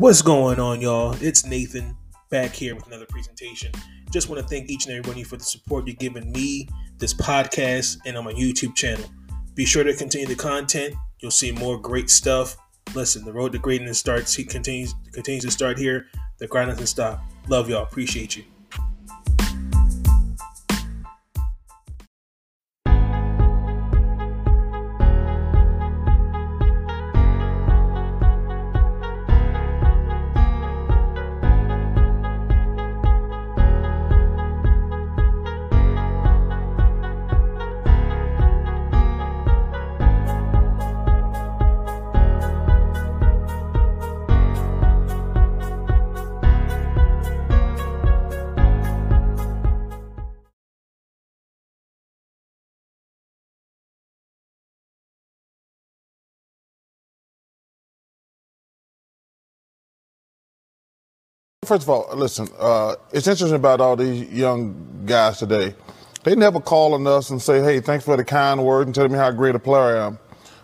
What's going on, y'all? It's Nathan back here with another presentation. Just want to thank each and every one of you for the support you're giving me, this podcast, and on my YouTube channel. Be sure to continue the content. You'll see more great stuff. Listen, the road to greatness starts. He continues continues to start here. The grind doesn't stop. Love y'all. Appreciate you. First of all, listen, uh, it's interesting about all these young guys today. They never call on us and say, hey, thanks for the kind words and telling me how great a player I am.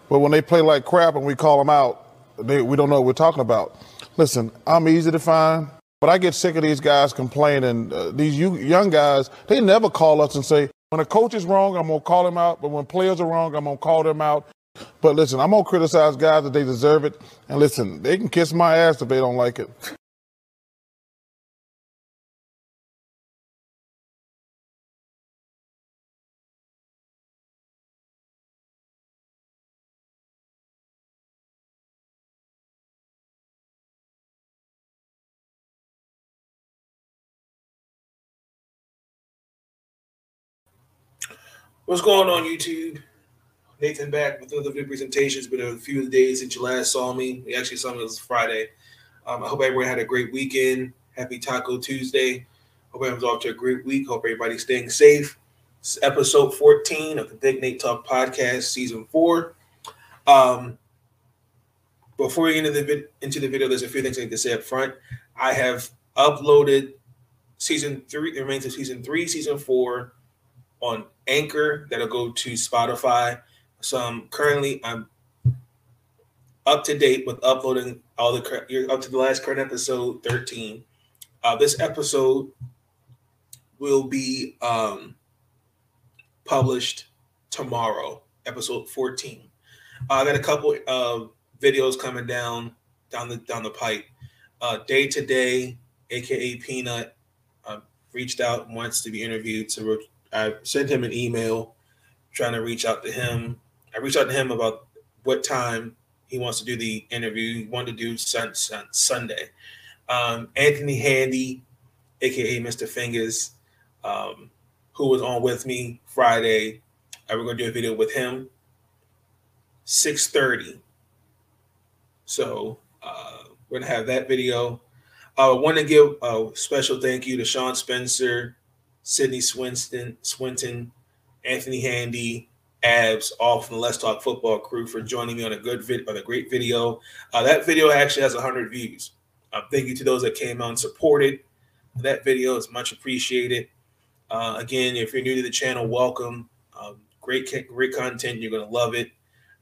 But when they play like crap and we call them out, they, we don't know what we're talking about. Listen, I'm easy to find, but I get sick of these guys complaining. Uh, these young guys, they never call us and say, when a coach is wrong, I'm going to call him out. But when players are wrong, I'm going to call them out. But listen, I'm going to criticize guys that they deserve it. And listen, they can kiss my ass if they don't like it. What's going on, YouTube? Nathan back with another video presentation. It's been a few days since you last saw me. We actually saw me this Friday. Um, I hope everyone had a great weekend. Happy Taco Tuesday. Hope everyone's off to a great week. Hope everybody's staying safe. It's episode 14 of the Big Nate Talk podcast, season four. Um, before we get into the, vid- into the video, there's a few things I need to say up front. I have uploaded season three, the remains of season three, season four on Anchor that'll go to Spotify. So I'm currently I'm up to date with uploading all the you're up to the last current episode 13. Uh, this episode will be um, published tomorrow, episode 14. Uh, I got a couple of videos coming down down the down the pipe. Uh, day to day, aka Peanut, uh, reached out wants to be interviewed. So I sent him an email trying to reach out to him. I reached out to him about what time he wants to do the interview. He wanted to do sun, sun, Sunday. Um, Anthony Handy, aka Mr. Fingers, um, who was on with me Friday. I uh, we're gonna do a video with him. 6:30. So uh, we're gonna have that video. I uh, want to give a special thank you to Sean Spencer, Sydney Swinston, Swinton, Anthony Handy, Abs, all from the Let's Talk Football crew for joining me on a good vid- on a great video. Uh, that video actually has 100 views. Uh, thank you to those that came out and supported that video. is much appreciated. Uh, again, if you're new to the channel, welcome. Um, great, great content. You're gonna love it.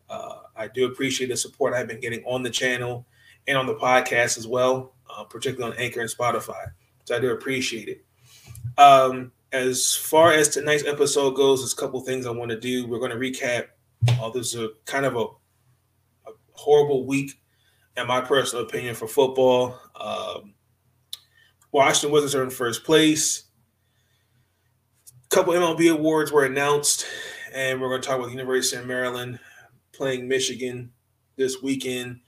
Uh, I do appreciate the support I've been getting on the channel and on the podcast as well, uh, particularly on Anchor and Spotify. So I do appreciate it. Um, as far as tonight's episode goes, there's a couple things I want to do. We're going to recap. Oh, this is a kind of a, a horrible week, in my personal opinion, for football. Um, Washington Wizards are in first place. A couple MLB awards were announced, and we're going to talk about the University of Maryland playing Michigan this weekend.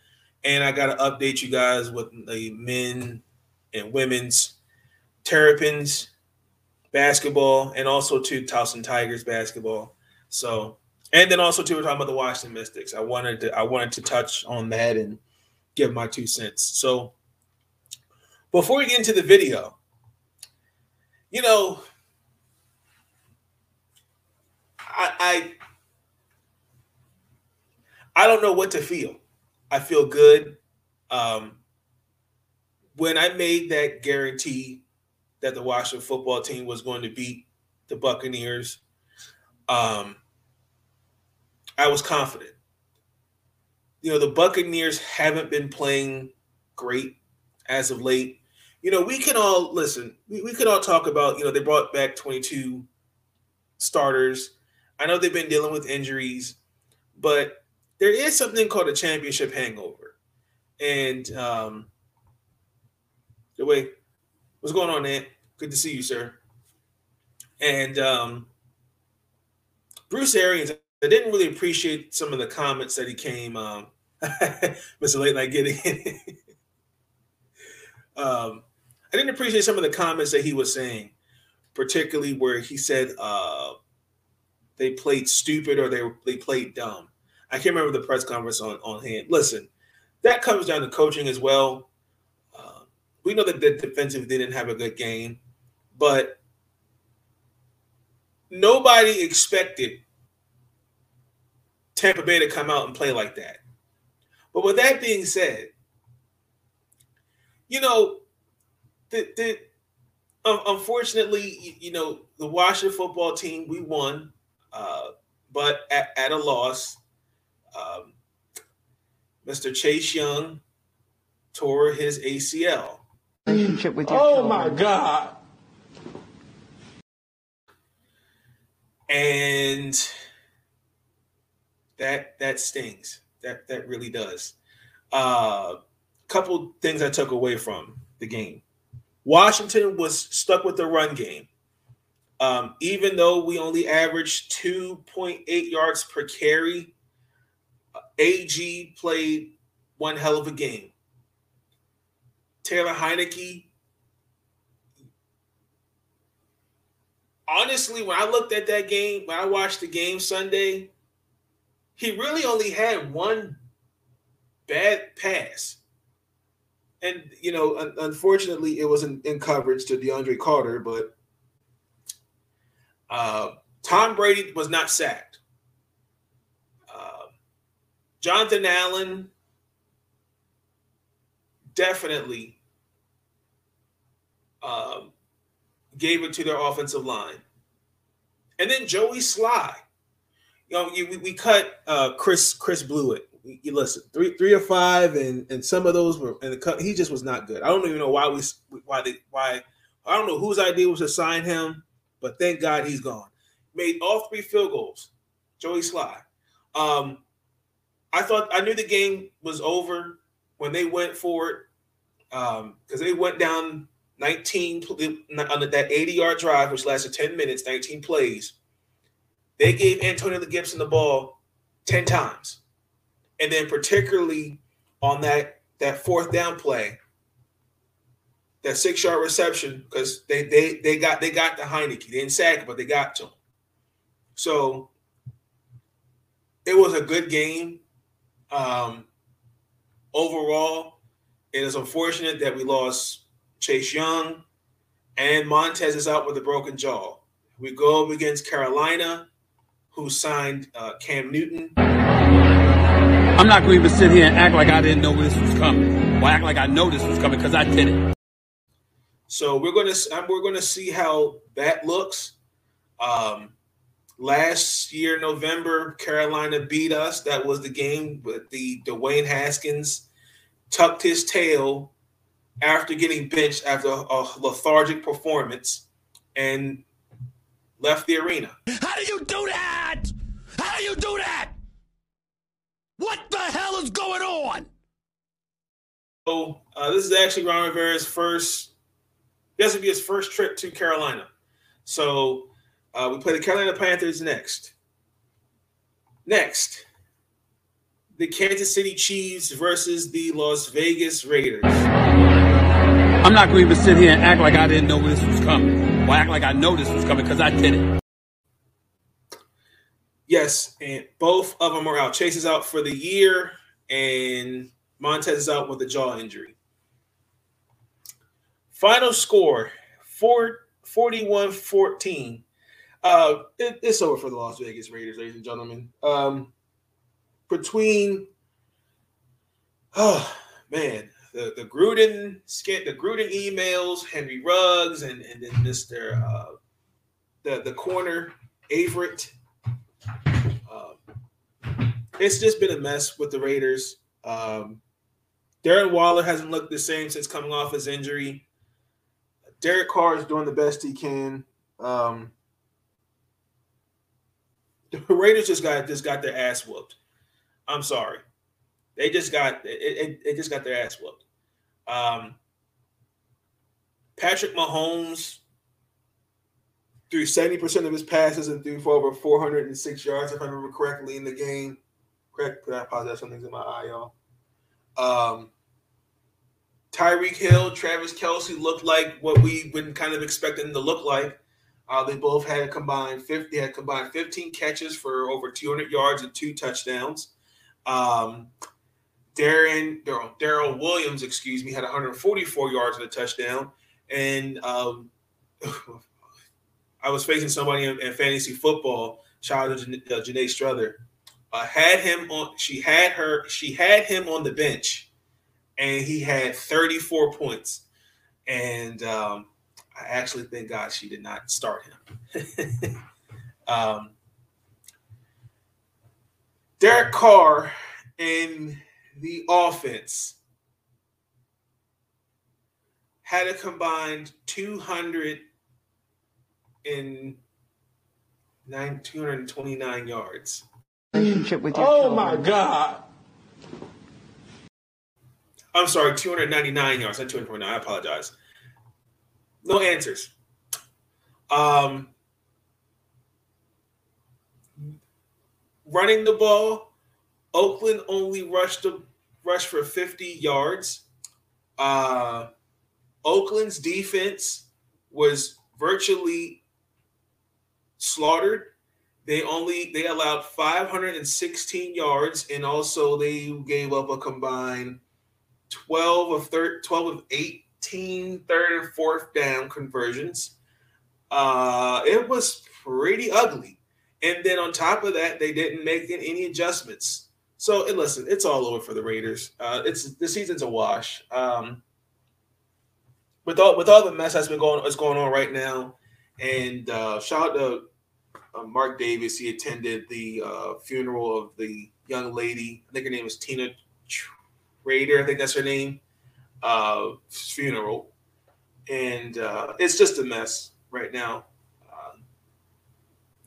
And I got to update you guys with the men and women's Terrapins basketball and also to Towson Tigers basketball. So, and then also too, we're talking about the Washington Mystics. I wanted to I wanted to touch on that and give my two cents. So, before we get into the video, you know, I I, I don't know what to feel. I feel good. Um, when I made that guarantee that the Washington football team was going to beat the Buccaneers. Um, I was confident. You know, the Buccaneers haven't been playing great as of late. You know, we can all listen. We, we could all talk about. You know, they brought back 22 starters. I know they've been dealing with injuries, but there is something called a championship hangover. And um, the way, what's going on, Ant? Good to see you, sir. And um, Bruce Arians, I didn't really appreciate some of the comments that he came, um, Mr. Late Night Getting. um, I didn't appreciate some of the comments that he was saying, particularly where he said uh, they played stupid or they they played dumb. I can't remember the press conference on on hand. Listen, that comes down to coaching as well. We know that the defensive didn't have a good game, but nobody expected Tampa Bay to come out and play like that. But with that being said, you know, the, the um, unfortunately, you know, the Washington football team, we won, uh, but at, at, a loss. Um, Mr. Chase Young tore his ACL. Relationship with your oh children. my God. And that that stings. That that really does. A uh, couple things I took away from the game. Washington was stuck with the run game. Um, even though we only averaged 2.8 yards per carry, AG played one hell of a game. Taylor Heinicke. Honestly, when I looked at that game, when I watched the game Sunday, he really only had one bad pass. And, you know, un- unfortunately, it was in, in, coverage to DeAndre Carter, but uh, Tom Brady was not sacked. Uh, Jonathan Allen definitely um, gave it to their offensive line. And then Joey Slye. you know, we, we cut uh, Chris Chris Blewitt. You listen, three three or five, and and some of those were and the cut. He just was not good. I don't even know why we why they why I don't know whose idea was to sign him, but thank God he's gone. Made all three field goals. Joey Slye. Um, I thought I knew the game was over when they went for it because um, they went down 19 on that 80 yard drive, which lasted 10 minutes, 19 plays. They gave Antonio Gibson the ball 10 times. And then particularly on that that fourth down play, that six yard reception, because they they they got they got the Heinicke. They didn't sack it, but they got to him. So it was a good game. Um, overall, it is unfortunate that we lost Chase Young and Montez is out with a broken jaw. We go up against Carolina who signed uh, Cam Newton. I'm not going to even sit here and act like I didn't know this was coming, or act like I know this was coming because I did it. So we're going to we're going to see how that looks. Um, last year, November, Carolina beat us. That was the game, but the Dwayne Haskins tucked his tail after getting benched after a lethargic performance, and left the arena. How do you do that? How do you do that? What the hell is going on? So uh, this is actually Ron Rivera's first. This would be his first trip to Carolina. So uh, we play the Carolina Panthers next. Next, the Kansas City Chiefs versus the Las Vegas Raiders. I'm not going to even sit here and act like I didn't know this was coming or act like I know this was coming because I did it. Yes, and both of them are out. Chase is out for the year, and Montez is out with a jaw injury. Final score 41 14. Uh, it, it's over for the Las Vegas Raiders, ladies and gentlemen. Um, between, oh man, the the Gruden skit, the Gruden emails, Henry Ruggs, and and then Mister uh, the the corner Averett. Uh, it's just been a mess with the Raiders. Um, Darren Waller hasn't looked the same since coming off his injury. Derek Carr is doing the best he can. Um, the Raiders just got just got their ass whooped. I'm sorry, they just got it, it, it just got their ass whooped. Um, Patrick Mahomes threw 70% of his passes and threw for over 406 yards, if I remember correctly, in the game. Correct. I apologize. Something's in my eye, y'all. Um, Tyreek Hill, Travis Kelce looked like what we been kind of expecting them to look like. Uh, they both had combined 50, had combined 15 catches for over 200 yards and two touchdowns. Um, Darren Darrel Williams, excuse me, had 144 yards and a touchdown. And um, I was facing somebody in, in fantasy football. Shout out to Jan- uh, Janae Struther. Uh, had him on. She had her. She had him on the bench, and he had 34 points. And um, I actually thank God she did not start him. um, Derek Carr in the offense had a combined 200 in 229 yards. Relationship with your Oh children. my God. I'm sorry, 299 yards, not 229. I apologize. No answers. Um, running the ball, Oakland only rushed the rushed for 50 yards. Uh, Oakland's defense was virtually slaughtered. They only they allowed 516 yards, and also they gave up a combined 12 of thir- 12 of 18 third and fourth down conversions. Uh, it was pretty ugly. And then on top of that, they didn't make any adjustments. So and listen, it's all over for the Raiders. Uh, it's the season's a wash. Um, with all with all the mess that's been going that's going on right now, and uh, shout out to uh, Mark Davis. He attended the uh, funeral of the young lady. I think her name is Tina Trader. I think that's her name. Uh, funeral, and uh, it's just a mess right now. Um,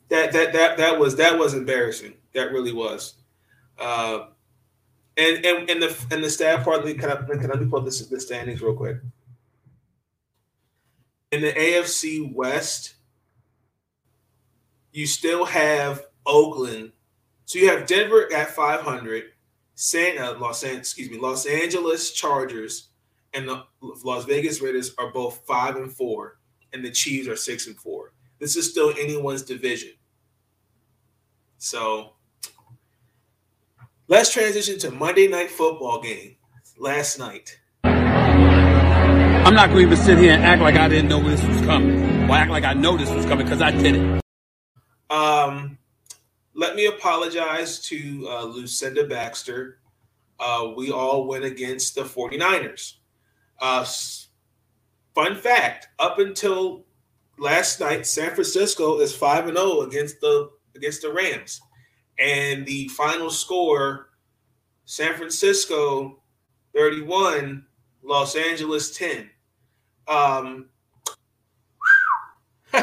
that that that that was that was embarrassing. That really was. Uh, and and and the and the staff part. Can I can I pull this the standings real quick? In the AFC West, you still have Oakland. So you have Denver at 500, San uh, Los An- excuse me, Los Angeles Chargers and the Las Vegas Raiders are both 5 and 4 and the Chiefs are 6 and 4. This is still anyone's division. So let's transition to Monday night football game last night. I'm not going to even sit here and act like I didn't know this was coming. Or act like I know this was coming because I did it. Um, let me apologize to uh, Lucinda Baxter. Uh, we all went against the 49ers. Uh, fun fact up until last night, San Francisco is 5 and 0 against the against the Rams. And the final score San Francisco 31, Los Angeles 10. Um,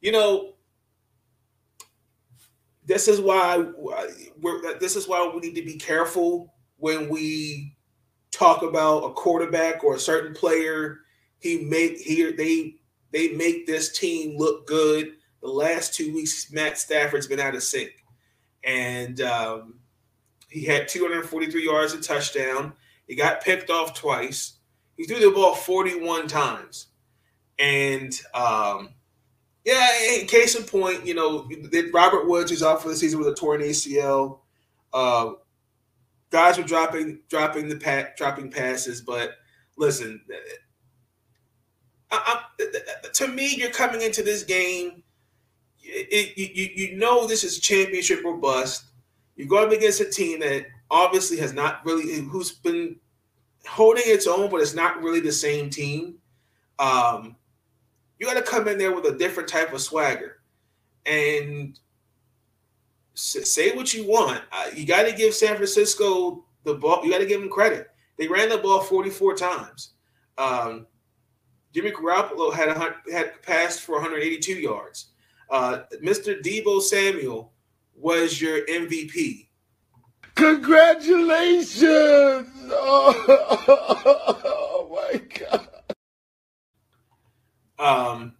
you know, this is why we're this is why we need to be careful when we talk about a quarterback or a certain player he make here they they make this team look good the last two weeks matt stafford's been out of sync and um, he had 243 yards a touchdown he got picked off twice he threw the ball 41 times and um, yeah, in case in point, you know, Robert Woods is out for the season with a torn ACL. Uh, guys were dropping dropping the pat dropping passes, but listen, I, I, to me, you're coming into this game. It, you, you know this is championship or bust. You go up against a team that obviously has not really who's been holding its own, but it's not really the same team. Um, you got to come in there with a different type of swagger and say what you want. You got to give San Francisco the ball. You got to give them credit. They ran the ball 44 times. Um, Jimmy Garoppolo had a, had passed for 182 yards. Uh, Mr. Deebo Samuel was your MVP. Congratulations! Oh, oh my god! Um,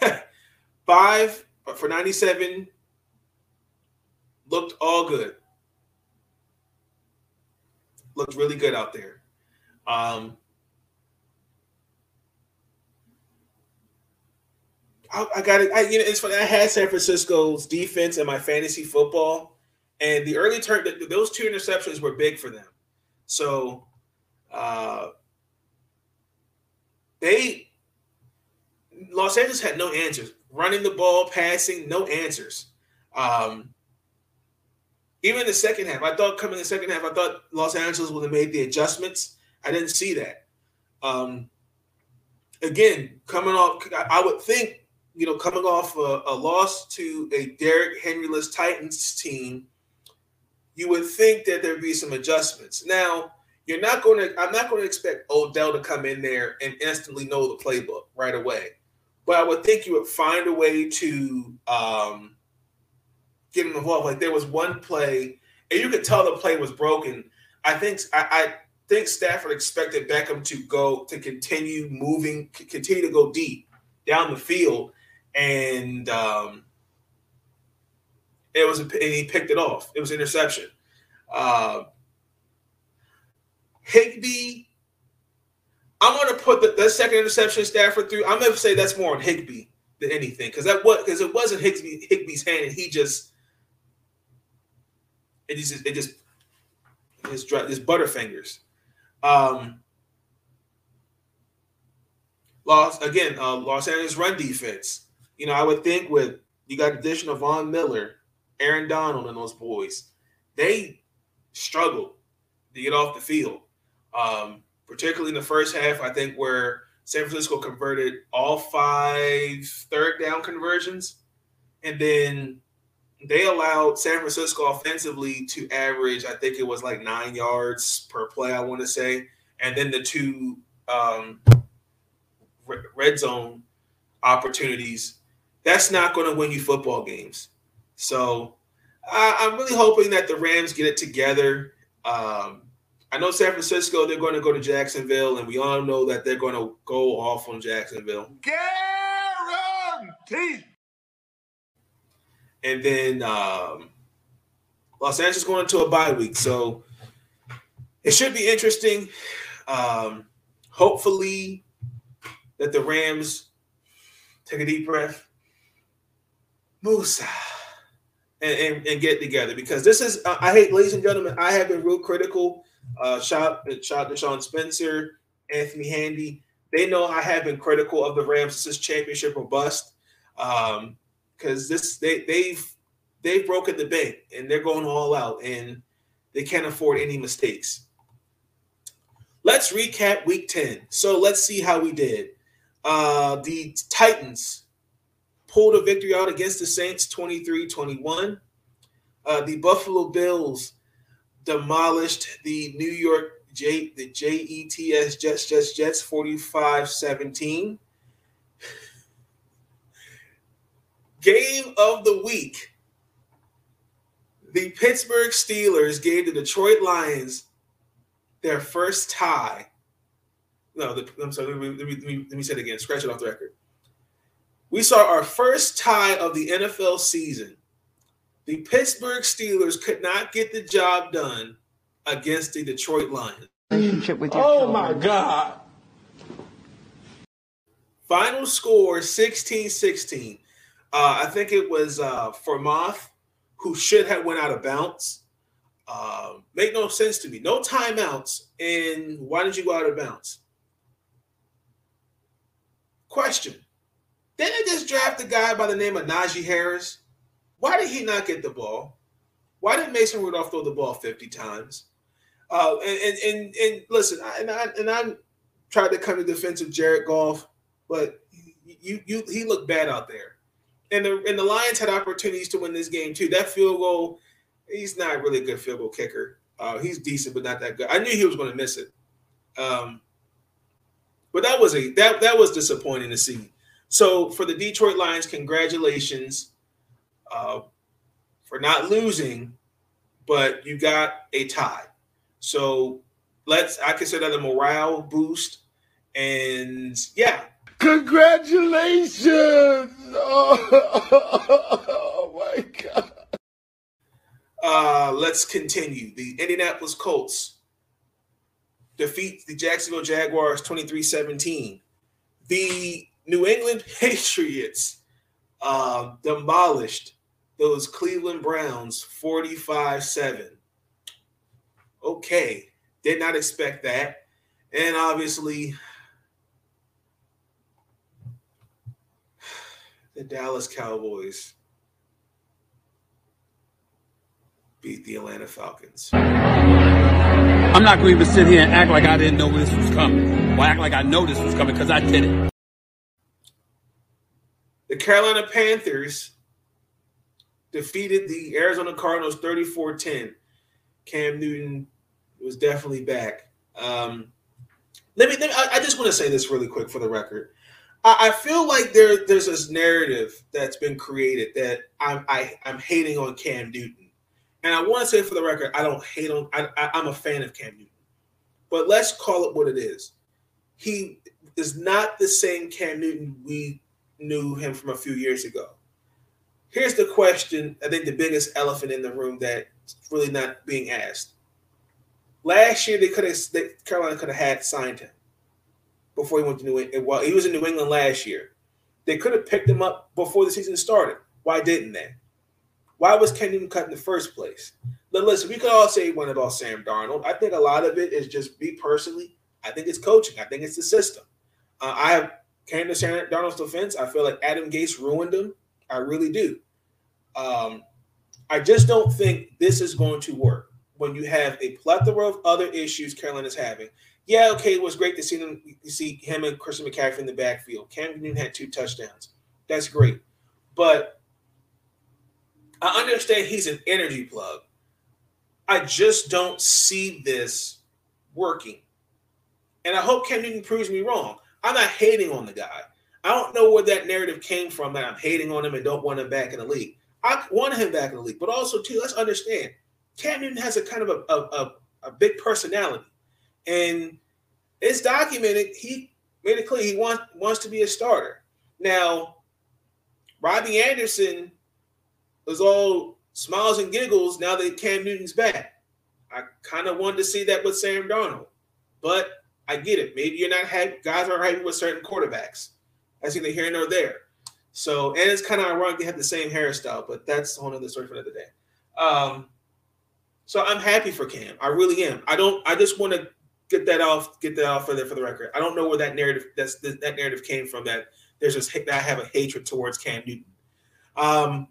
five for 97 looked all good. Looked really good out there. Um, I, I got it. You know, it's funny. I had San Francisco's defense in my fantasy football, and the early turn, those two interceptions were big for them. So, uh, they Los Angeles had no answers. Running the ball, passing, no answers. Um, even in the second half, I thought coming in the second half, I thought Los Angeles would have made the adjustments. I didn't see that. Um, again, coming off, I would think, you know, coming off a, a loss to a Derrick Henryless Titans team, you would think that there'd be some adjustments. Now, you're not going to, I'm not going to expect Odell to come in there and instantly know the playbook right away. But I would think you would find a way to um, get him involved. Like there was one play, and you could tell the play was broken. I think I, I think Stafford expected Beckham to go to continue moving, continue to go deep down the field, and um, it was a, he picked it off. It was interception. Uh, Higbee, I'm going to put the, the second interception Stafford through. I'm going to say that's more on Higbee than anything because that was because it wasn't Higbee, Higbee's hand, and he just it just it just his his butterfingers. Um, Los again, uh, Los Angeles run defense. You know, I would think with you got addition of Von Miller, Aaron Donald, and those boys, they struggled to get off the field. Um, particularly in the first half, I think where San Francisco converted all five third down conversions, and then they allowed San Francisco offensively to average, I think it was like nine yards per play, I want to say. And then the two um, red zone opportunities, that's not going to win you football games. So I, am really hoping that the Rams get it together. Um, I know San Francisco, they're going to go to Jacksonville, and we all know that they're going to go off on Jacksonville. Guaranteed and then um, Los Angeles going into a bye week, so it should be interesting. Um, hopefully, that the Rams take a deep breath, Musa, and, and, and get together because this is uh, I hate, ladies and gentlemen, I have been real critical. Uh, shout shout to Sean Spencer, Anthony Handy. They know I have been critical of the Rams since championship or bust. Um, because this they they've they've broken the bank and they're going all out and they can't afford any mistakes. Let's recap week 10. So let's see how we did. Uh, the Titans pulled a victory out against the Saints 23 21. Uh, the Buffalo Bills demolished the New York J the JETS Jets Jets Jets 45 17. Game of the week. The Pittsburgh Steelers gave the Detroit Lions their first tie. No, the, I'm sorry. Let me, let, me, let me say it again. Scratch it off the record. We saw our first tie of the NFL season. The Pittsburgh Steelers could not get the job done against the Detroit Lions. oh my God. Final score 16 16. Uh, I think it was uh, Freiermuth who should have went out of bounds. Uh, make no sense to me. No timeouts, and why did you go out of bounds? Question: Didn't they just draft a guy by the name of Najee Harris? Why did he not get the ball? Why did Mason Rudolph throw the ball fifty times? Uh, and, and and and listen, I, and I and I tried to come to defense of Jared Goff, but you you he looked bad out there and the and the Lions had opportunities to win this game too. That field goal, he's not really a good field goal kicker. Uh, he's decent, but not that good. I knew he was going to miss it. Um, but that was a that that was disappointing to see. So for the Detroit Lions, congratulations uh, for not losing, but you got a tie. So let's I consider that a morale boost. And yeah. Congratulations! Oh, oh my god. Uh, let's continue. The Indianapolis Colts defeat the Jacksonville Jaguars 23-17. The New England Patriots uh, demolished those Cleveland Browns 45 7. Okay, did not expect that. And obviously, the Dallas Cowboys beat the Atlanta Falcons. I'm not going to even sit here and act like I didn't know this was coming. Or act like I know this was coming because I did it. The Carolina Panthers defeated the Arizona Cardinals 34 10. Cam Newton was definitely back. Um, let me, let me I, I, just want to say this really quick for the record. I, I, feel like there there's this narrative that's been created that I'm I, I'm hating on Cam Newton. And I want to say for the record, I don't hate on I, I, I'm a fan of Cam Newton. But let's call it what it is. He is not the same Cam Newton we knew him from a few years ago. Here's the question I think the biggest elephant in the room that's really not being asked. Last year, they could have Carolina could have had signed him before he went to New England. Well, he was in New England last year. They could have picked him up before the season started. Why didn't they? Why was Cam Newton cut in the first place? But listen, we could all say one about Sam Darnold. I think a lot of it is just me personally. I think it's coaching. I think it's the system. Uh, I have came to Darnold's defense. I feel like Adam Gase ruined him. I really do. Um, I just don't think this is going to work when you have a plethora of other issues Carolina's having. Yeah, okay, it was great to see them see him and Christian McCaffrey in the backfield. Cam Newton had two touchdowns. That's great. But I understand he's an energy plug. I just don't see this working. And I hope Cam Newton proves me wrong. I'm not hating on the guy. I don't know where that narrative came from that I'm hating on him and don't want him back in the league. I want him back in the league, but also too, let's understand, Cam Newton has a kind of a, a, a, big personality, and it's documented. He made it clear he wants wants to be a starter. Now, Robbie Anderson was all smiles and giggles now that Cam Newton's back. I kind of wanted to see that with Sam Darnold, but I get it. Maybe you're not happy. Guys aren't happy with certain quarterbacks. That's neither here nor there. So, and it's kind of ironic they have the same hairstyle, but that's a whole other story for another day. Um, so I'm happy for Cam. I really am. I don't. I just want to get that off. Get that off for the for the record. I don't know where that narrative that's that narrative came from. That there's just that I have a hatred towards Cam Newton. Um,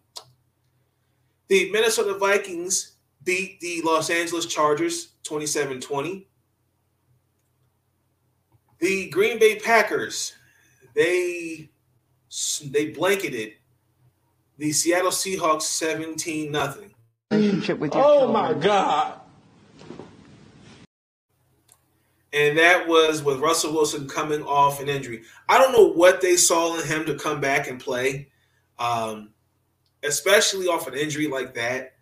the Minnesota Vikings beat the Los Angeles Chargers 27-20. The Green Bay Packers they they blanketed the Seattle Seahawks 17 nothing. Relationship with your Oh my God. And that was with Russell Wilson coming off an injury. I don't know what they saw in him to come back and play, um, especially off an injury like that.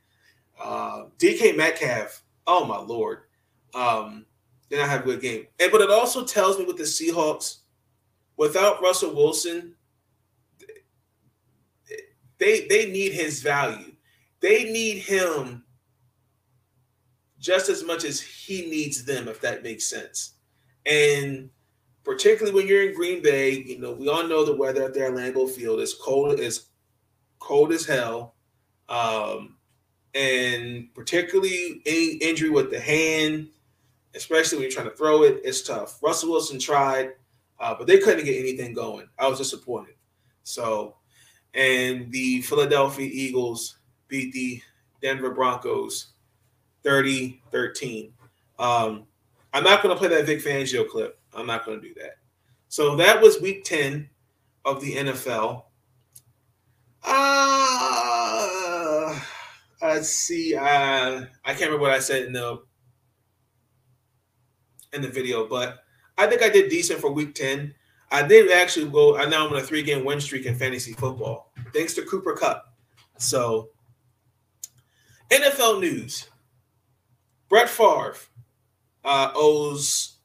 Uh, DK Metcalf, oh my lord, um, did not have a good game. And but it also tells me with the Seahawks, without Russell Wilson, they they need his value. They need him just as much as he needs them, if that makes sense. And particularly when you're in Green Bay, you know, we all know the weather out at their Lambeau Field is cold, is cold as hell. Um, and particularly any injury with the hand, especially when you're trying to throw it, it's tough. Russell Wilson tried, uh, but they couldn't get anything going. I was disappointed. So and the Philadelphia Eagles beat the Denver Broncos 30 13. Um, I'm not going to play that Vic Fangio clip. I'm not going to do that. So that was week 10 of the NFL. Uh, let's see. Uh, I can't remember what I said in the in the video, but I think I did decent for week 10. I did actually go. I now I'm on a three game win streak in fantasy football, thanks to Cooper Kupp. So, NFL news Brett Favre uh, owes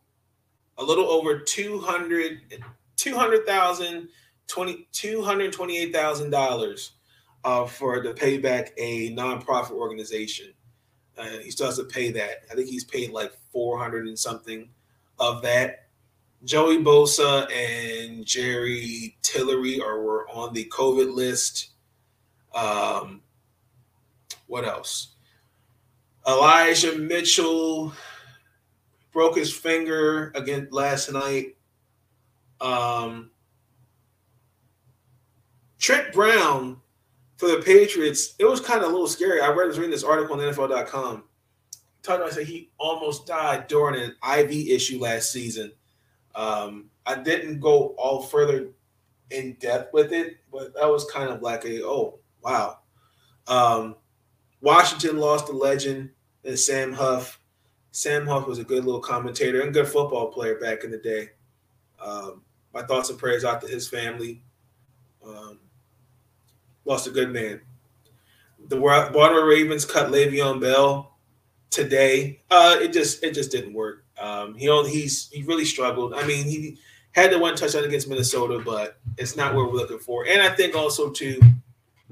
a little over 200 $200,000, $228,000 uh, for to pay back a nonprofit organization. Uh, he still has to pay that. I think he's paid like 400 and something of that. Joey Bosa and Jerry Tillery are were on the COVID list. Um, what else? Elijah Mitchell broke his finger again last night. Um, Trent Brown for the Patriots, it was kind of a little scary. I read, was reading this article on NFL.com. Talking about, said he almost died during an IV issue last season. Um, I didn't go all further in depth with it, but that was kind of like a oh wow. Um, Washington lost the legend and Sam Huff. Sam Huff was a good little commentator and good football player back in the day. Um, my thoughts and prayers out to his family. Um, lost a good man. The Baltimore Ravens cut Le'Veon Bell today. Uh, it just it just didn't work. Um, he only, he's he really struggled. I mean, he had the one touchdown against Minnesota, but it's not what we're looking for. And I think also too,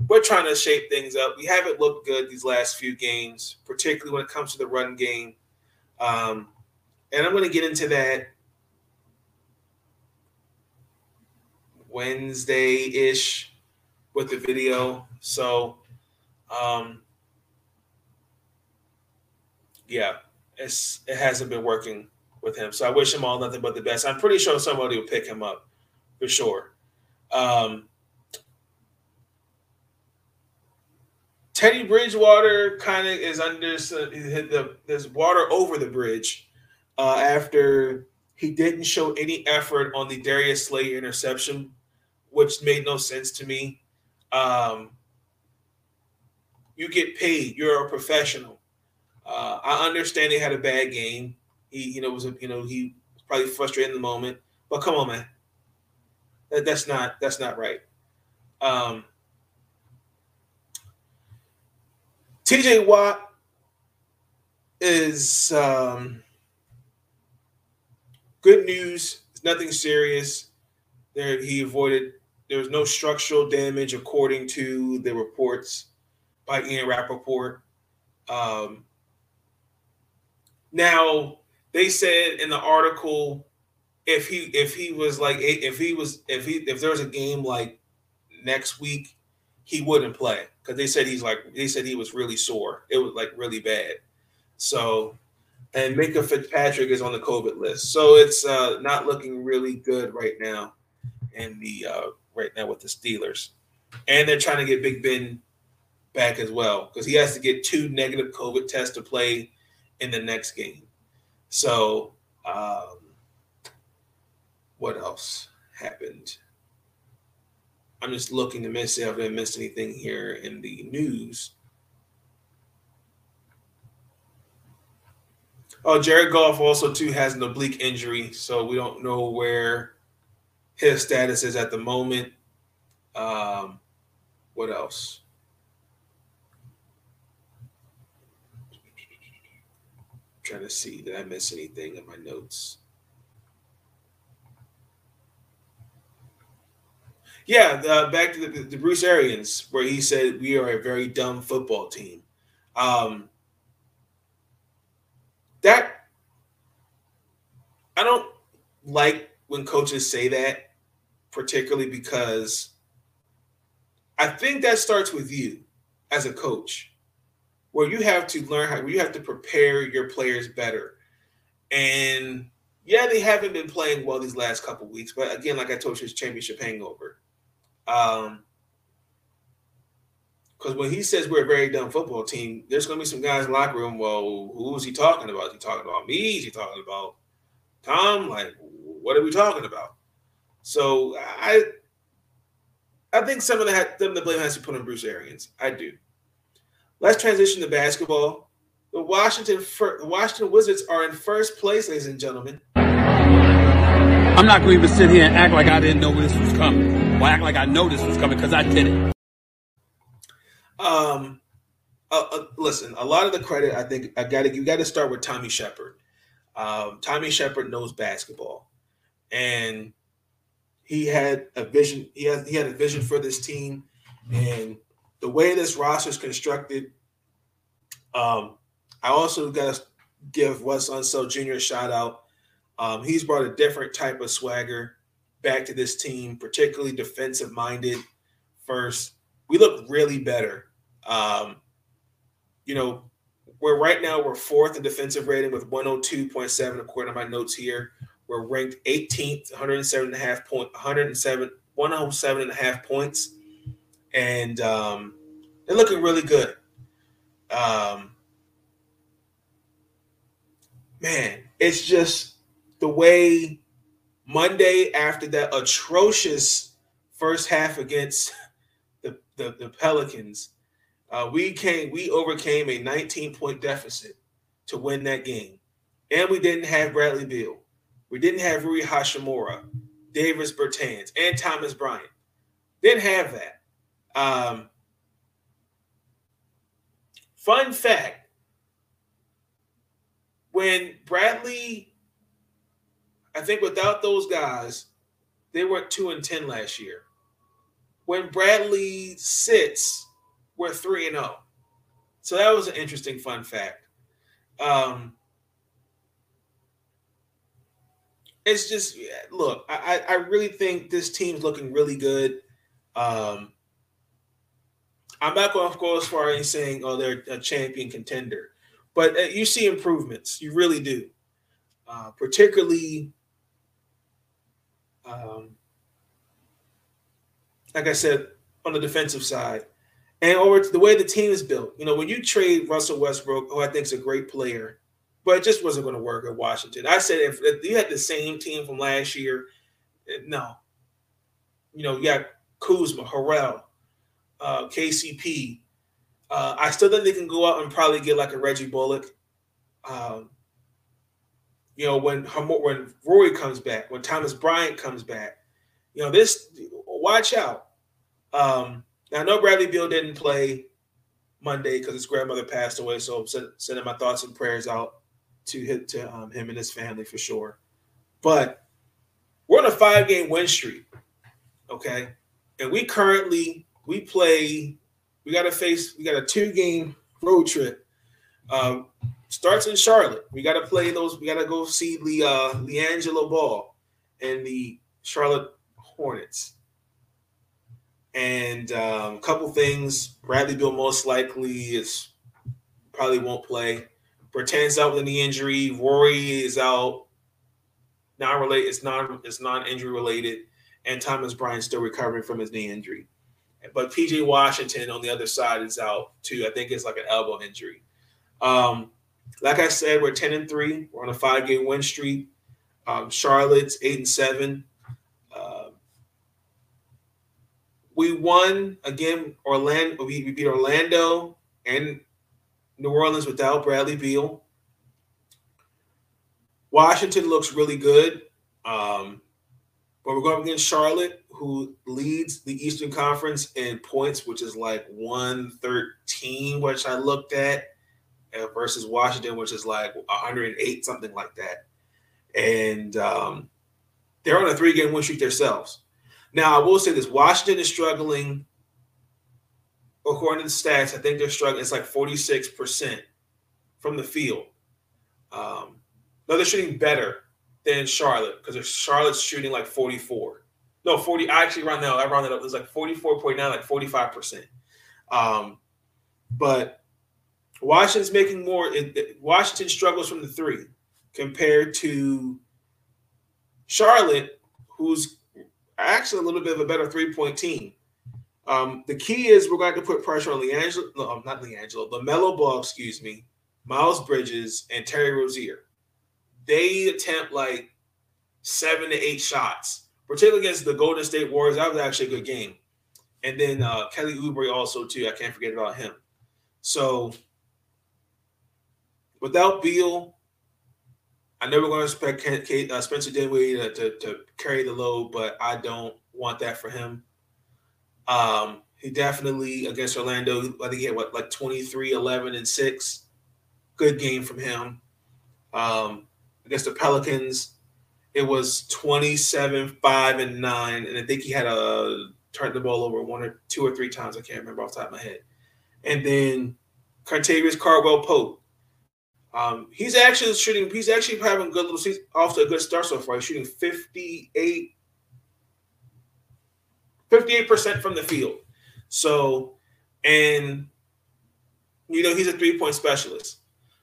we're trying to shape things up. We haven't looked good these last few games, particularly when it comes to the run game. Um, and I'm going to get into that Wednesday ish with the video. So, um, yeah, it's it hasn't been working with him. So I wish him all nothing but the best. I'm pretty sure somebody will pick him up for sure. Um, Teddy Bridgewater kind of is under the there's water over the bridge uh, after he didn't show any effort on the Darius Slay interception which made no sense to me. Um, you get paid. You're a professional. Uh, I understand he had a bad game. He, you know, was a, you know he was probably frustrated in the moment. But come on, man, that, that's not that's not right. Um, T.J. Watt is um, good news. It's nothing serious. There, he avoided there was no structural damage according to the reports by Ian Rapoport. Um, now they said in the article if he if he was like if he was if he if there was a game like next week he wouldn't play. Because they said he's like they said he was really sore. It was like really bad. So and Minkah Fitzpatrick is on the COVID list. So it's uh, not looking really good right now in the uh, right now with the Steelers, and they're trying to get Big Ben back as well because he has to get two negative COVID tests to play in the next game. So, um, what else happened? I'm just looking to miss if I didn't miss anything here in the news. Oh, Jared Goff also too has an oblique injury, so we don't know where his status is at the moment. Um, what else? Trying to see, did I miss anything in my notes? Yeah, the, back to the, the, Bruce Arians, where he said we are a very dumb football team. Um, that I don't like when coaches say that particularly because I think that starts with you as a coach, where you have to learn how you have to prepare your players better. And yeah, they haven't been playing well these last couple weeks, but again, like I told you, it's championship hangover. Um, because when he says we're a very dumb football team, there's going to be some guys in the locker room. Well, who's he talking about? Is he talking about me? Is he talking about Tom? Like, what are we talking about? So I I think some of the some of the blame has to put on Bruce Arians. I do. Let's transition to basketball. The Washington the Washington Wizards are in first place, ladies and gentlemen. I'm not going to even sit here and act like I didn't know this was coming, or act like I know this was coming because I did it. Um, uh, uh, listen, a lot of the credit I think I got to you got to start with Tommy Sheppard. Um, Tommy Sheppard knows basketball, and he had a vision. He had he had a vision for this team, and the way this roster is constructed. Um, I also got to give Wes Unseld Jr. a shout out. Um, he's brought a different type of swagger back to this team, particularly defensive minded. First, we look really better. Um, you know, we're right now we're fourth in defensive rating with 102.7 according to my notes here. We're ranked 18th, 107 and a half point, 107, 107 and a half points, and um, they're looking really good. Um, man, it's just the way Monday after that atrocious first half against the, the, the Pelicans, uh, we came we overcame a 19 point deficit to win that game. And we didn't have Bradley Beal. We didn't have Rui Hachimura, Davis Bertans, and Thomas Bryant. Didn't have that. Um, fun fact when Bradley, I think without those guys, they went 2 and 10 last year. When Bradley sits, we're 3 and 0. So that was an interesting fun fact. Um, it's just look, I, I really think this team's looking really good. Um, I'm not going to go as far as saying, oh, they're a champion contender, but uh, you see improvements. You really do, uh, particularly, um, like I said, on the defensive side, and over the way the team is built. You know, when you trade Russell Westbrook, who I think is a great player but it just wasn't going to work at Washington. I said if, if you had the same team from last year, eh, no. You know, you got Kuzma, Harrell, uh, KCP. Uh, I still think they can go out and probably get like a Reggie Bullock. Um, you know, when when Rory comes back, when Thomas Bryant comes back, you know, this watch out. Um, now I know Bradley Beal didn't play Monday because his grandmother passed away, so sending my thoughts and prayers out to hit to um, him and his family for sure. But we're on a five game win streak, okay, and we currently we play. We got to face. We got a two game road trip. Um, starts in Charlotte. We got to play those. We got to go see the uh, LiAngelo Ball and the Charlotte Hornets. And um, a couple things. Bradley Beal most likely is probably won't play. Bertans out with a knee injury. Rory is out. Not related. It's non. It's non injury related. And Thomas Bryant still recovering from his knee injury. But PJ Washington on the other side is out too. I think it's like an elbow injury. Um, like I said, we're ten and three. We're on a five game win streak. Um, Charlotte's eight and seven. Uh, we won again. Orlando. We, we beat Orlando and New Orleans without Bradley Beal. Washington looks really good. Um, but we're going against Charlotte, who leads the Eastern Conference in points, which is like 113, which I looked at, uh, versus Washington, which is like 108, something like that. And um, they're on a three game win streak themselves. Now, I will say this Washington is struggling according to the stats, I think they're struggling. It's like 46% from the field. Um, no, they're shooting better than Charlotte because Charlotte's shooting like 44. No, 40. I actually round that. I rounded up. It was like 44.9, like 45%. Um, but Washington's making more. It, it, Washington struggles from the three compared to Charlotte, who's actually a little bit of a better three point team. Um, the key is we're going to put pressure on LiAngelo, no, um, not LiAngelo, LaMelo Ball, excuse me, Miles Bridges, and Terry Rozier. They attempt like seven to eight shots, particularly against the Golden State Warriors. That was actually a good game. And then uh, Kelly Oubre also too. I can't forget about him. So without Beal, I never going to expect Spencer Dinwiddie to, to, to, carry the load, but I don't want that for him. Um, he definitely against Orlando, I think he had what like 23, 11, and 6. Good game from him. Um, against the Pelicans, it was 27, 5, and 9. And I think he had a turned the ball over one or two or three times. I can't remember off the top of my head. And then Kentavious Caldwell Pope. Um, he's actually shooting, he's actually having good little season off to a good start so far. He's shooting 58, 58% from the field. So, and you know, he's a three-point specialist.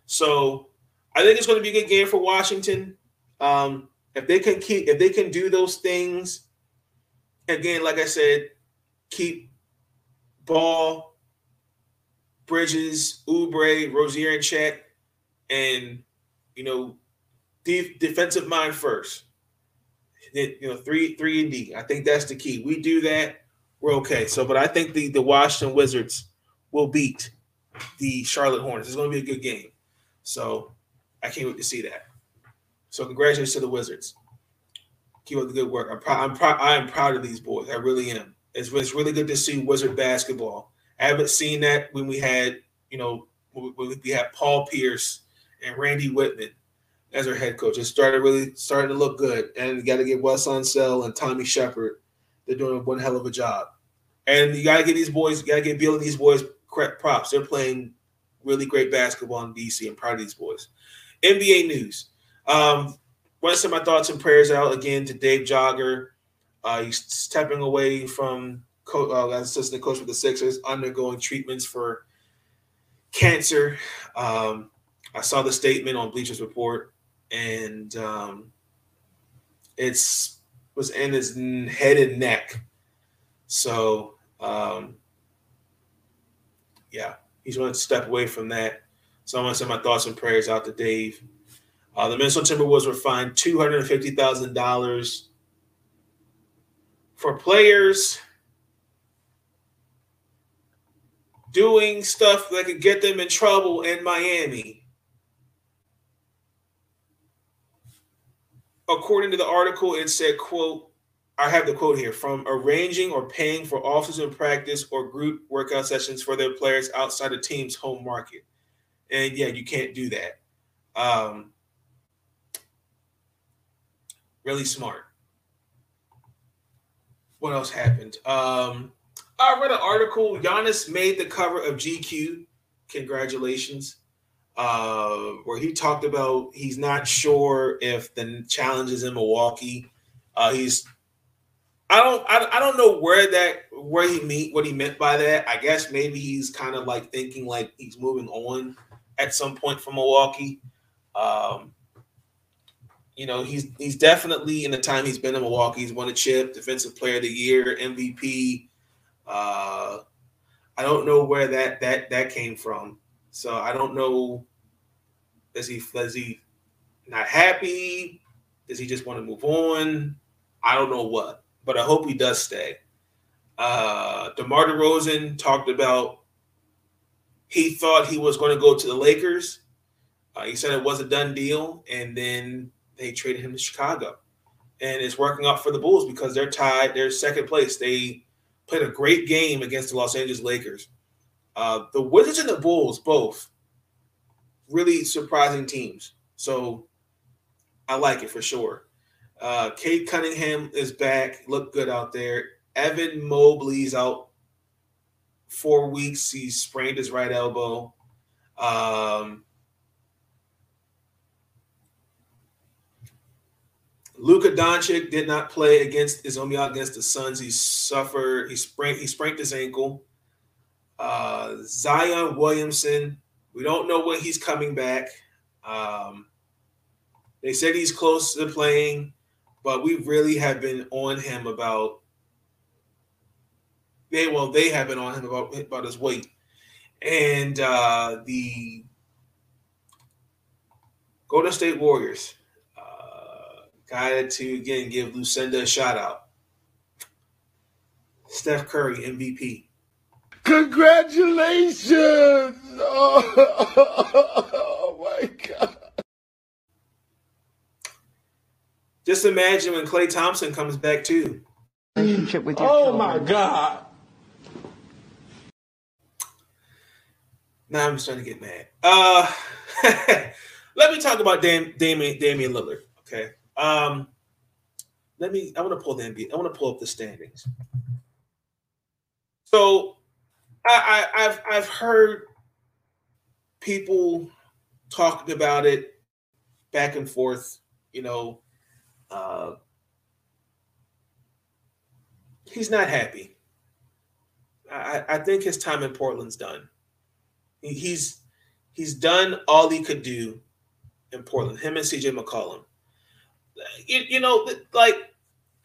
So I think it's going to be a good game for Washington. Um, if they can keep, if they can do those things, again, like I said, keep Ball, Bridges, Oubre, Rozier in check, and you know, de- defensive mind first. You know, three, three and D. I think that's the key. We do that, we're okay. So, but I think the the Washington Wizards will beat the Charlotte Hornets. It's going to be a good game. So, I can't wait to see that. So, congratulations to the Wizards. Keep up the good work. I'm proud. I'm proud. I am proud of these boys. I really am. It's, it's really good to see Wizard basketball. I haven't seen that when we had, you know, we had Paul Pierce and Randy Wittman as our head coach. It started really starting to look good. And you got to get Wes Unseld and Tommy Sheppard. They're doing one hell of a job. And you got to get these boys, you got to get Beal and these boys props. They're playing really great basketball in DC. I'm proud of these boys. NBA news. Um, want to send my thoughts and prayers out again to Dave Joerger. Uh, he's stepping away from co- uh, as assistant coach with the Sixers, undergoing treatments for cancer. Um, I saw the statement on Bleachers Report, and um, it's was in his head and neck. So, um, yeah, he's going to step away from that. So I want to send my thoughts and prayers out to Dave. Uh, the Minnesota Timberwolves were fined two hundred fifty thousand dollars for players doing stuff that could get them in trouble in Miami. According to the article, it said, quote, I have the quote here from arranging or paying for offices in practice or group workout sessions for their players outside the team's home market. And yeah, you can't do that. Um, really smart. What else happened? Um, I read an article. Giannis made the cover of GQ. Congratulations. Uh, where he talked about he's not sure if the challenge is in Milwaukee. Uh, he's I don't I, I don't know where that where he meet what he meant by that. I guess maybe he's kind of like thinking like he's moving on at some point from Milwaukee. Um, you know, he's he's definitely in the time he's been in Milwaukee, he's won a chip, defensive player of the year, MVP. Uh, I don't know where that that that came from. So I don't know. Is he is he not happy? Does he just want to move on? I don't know what, but I hope he does stay. Uh, DeMar DeRozan talked about he thought he was going to go to the Lakers. Uh, he said it was a done deal, and then they traded him to Chicago. And it's working out for the Bulls because they're tied. They're second place. They played a great game against the Los Angeles Lakers. Uh, the Wizards and the Bulls, both really surprising teams. So I like it for sure. Uh, Cade Cunningham is back. Looked good out there. Evan Mobley's out four weeks. He sprained his right elbow. Um, Luka Doncic did not play against only against the Suns. He suffered. He sprained. He sprained his ankle. Uh, Zion Williamson. We don't know when he's coming back. Um, they said he's close to playing, but we really have been on him about. They well, they have been on him about about his weight, and uh, the Golden State Warriors Guided to again give Lucinda a shout out. Steph Curry MVP. Congratulations! Oh, oh, oh, my God. Just imagine when Klay Thompson comes back, too. Relationship with your oh, children. my God. Now I'm starting to get mad. Uh, let me talk about Dam- Damian, Damian Lillard. Okay. Um, let me. I want to pull the NBA. I want to pull up the standings. So I, I've I've heard people talking about it back and forth. You know, uh, he's not happy. I, I think his time in Portland's done. He- He's he's done all he could do in Portland. Him and CJ McCollum. You, you know, like,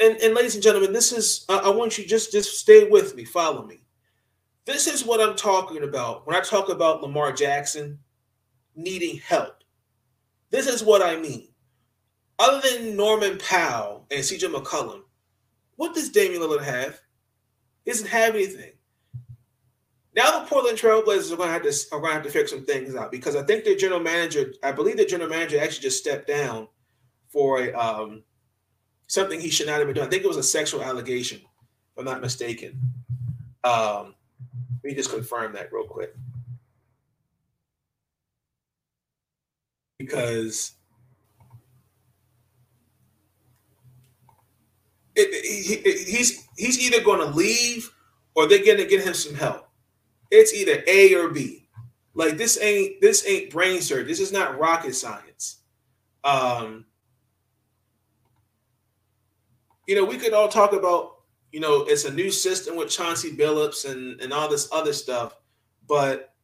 and, and ladies and gentlemen, this is I, I want you just just stay with me, follow me. This is what I'm talking about when I talk about Lamar Jackson needing help. This is what I mean. Other than Norman Powell and CJ McCollum, what does Damian Lillard have? He doesn't have anything. Now the Portland Trailblazers are going to have to are going to have to figure some things out because I think their general manager, I believe the general manager actually just stepped down for a um, something he should not have been doing. I think it was a sexual allegation, if I'm not mistaken. Um, let me just confirm that real quick because it, he- he's he's either going to leave or they're going to get him some help. It's either A or B. Like this ain't this ain't brain surgery. This is not rocket science. Um, you know, we could all talk about you know it's a new system with Chauncey Billups and and all this other stuff, but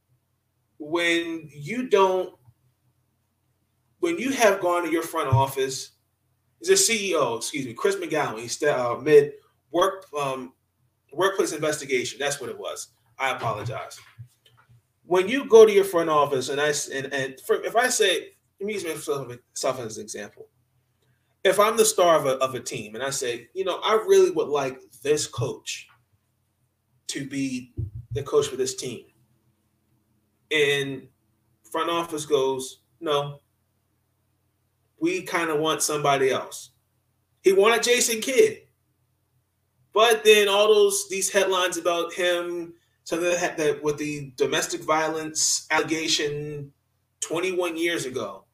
when you don't when you have gone to your front office, is a CEO, excuse me, Chris McGowan, he's uh, mid work um, workplace investigation. That's what it was. I apologize. When you go to your front office, and I and, and for, if I say, let me use myself myself as an example. If I'm the star of a, of a team, and I say, you know, I really would like this coach to be the coach for this team, and front office goes, no, we kind of want somebody else. He wanted Jason Kidd. But then all those these headlines about him, something that, that with the domestic violence allegation 21 years ago,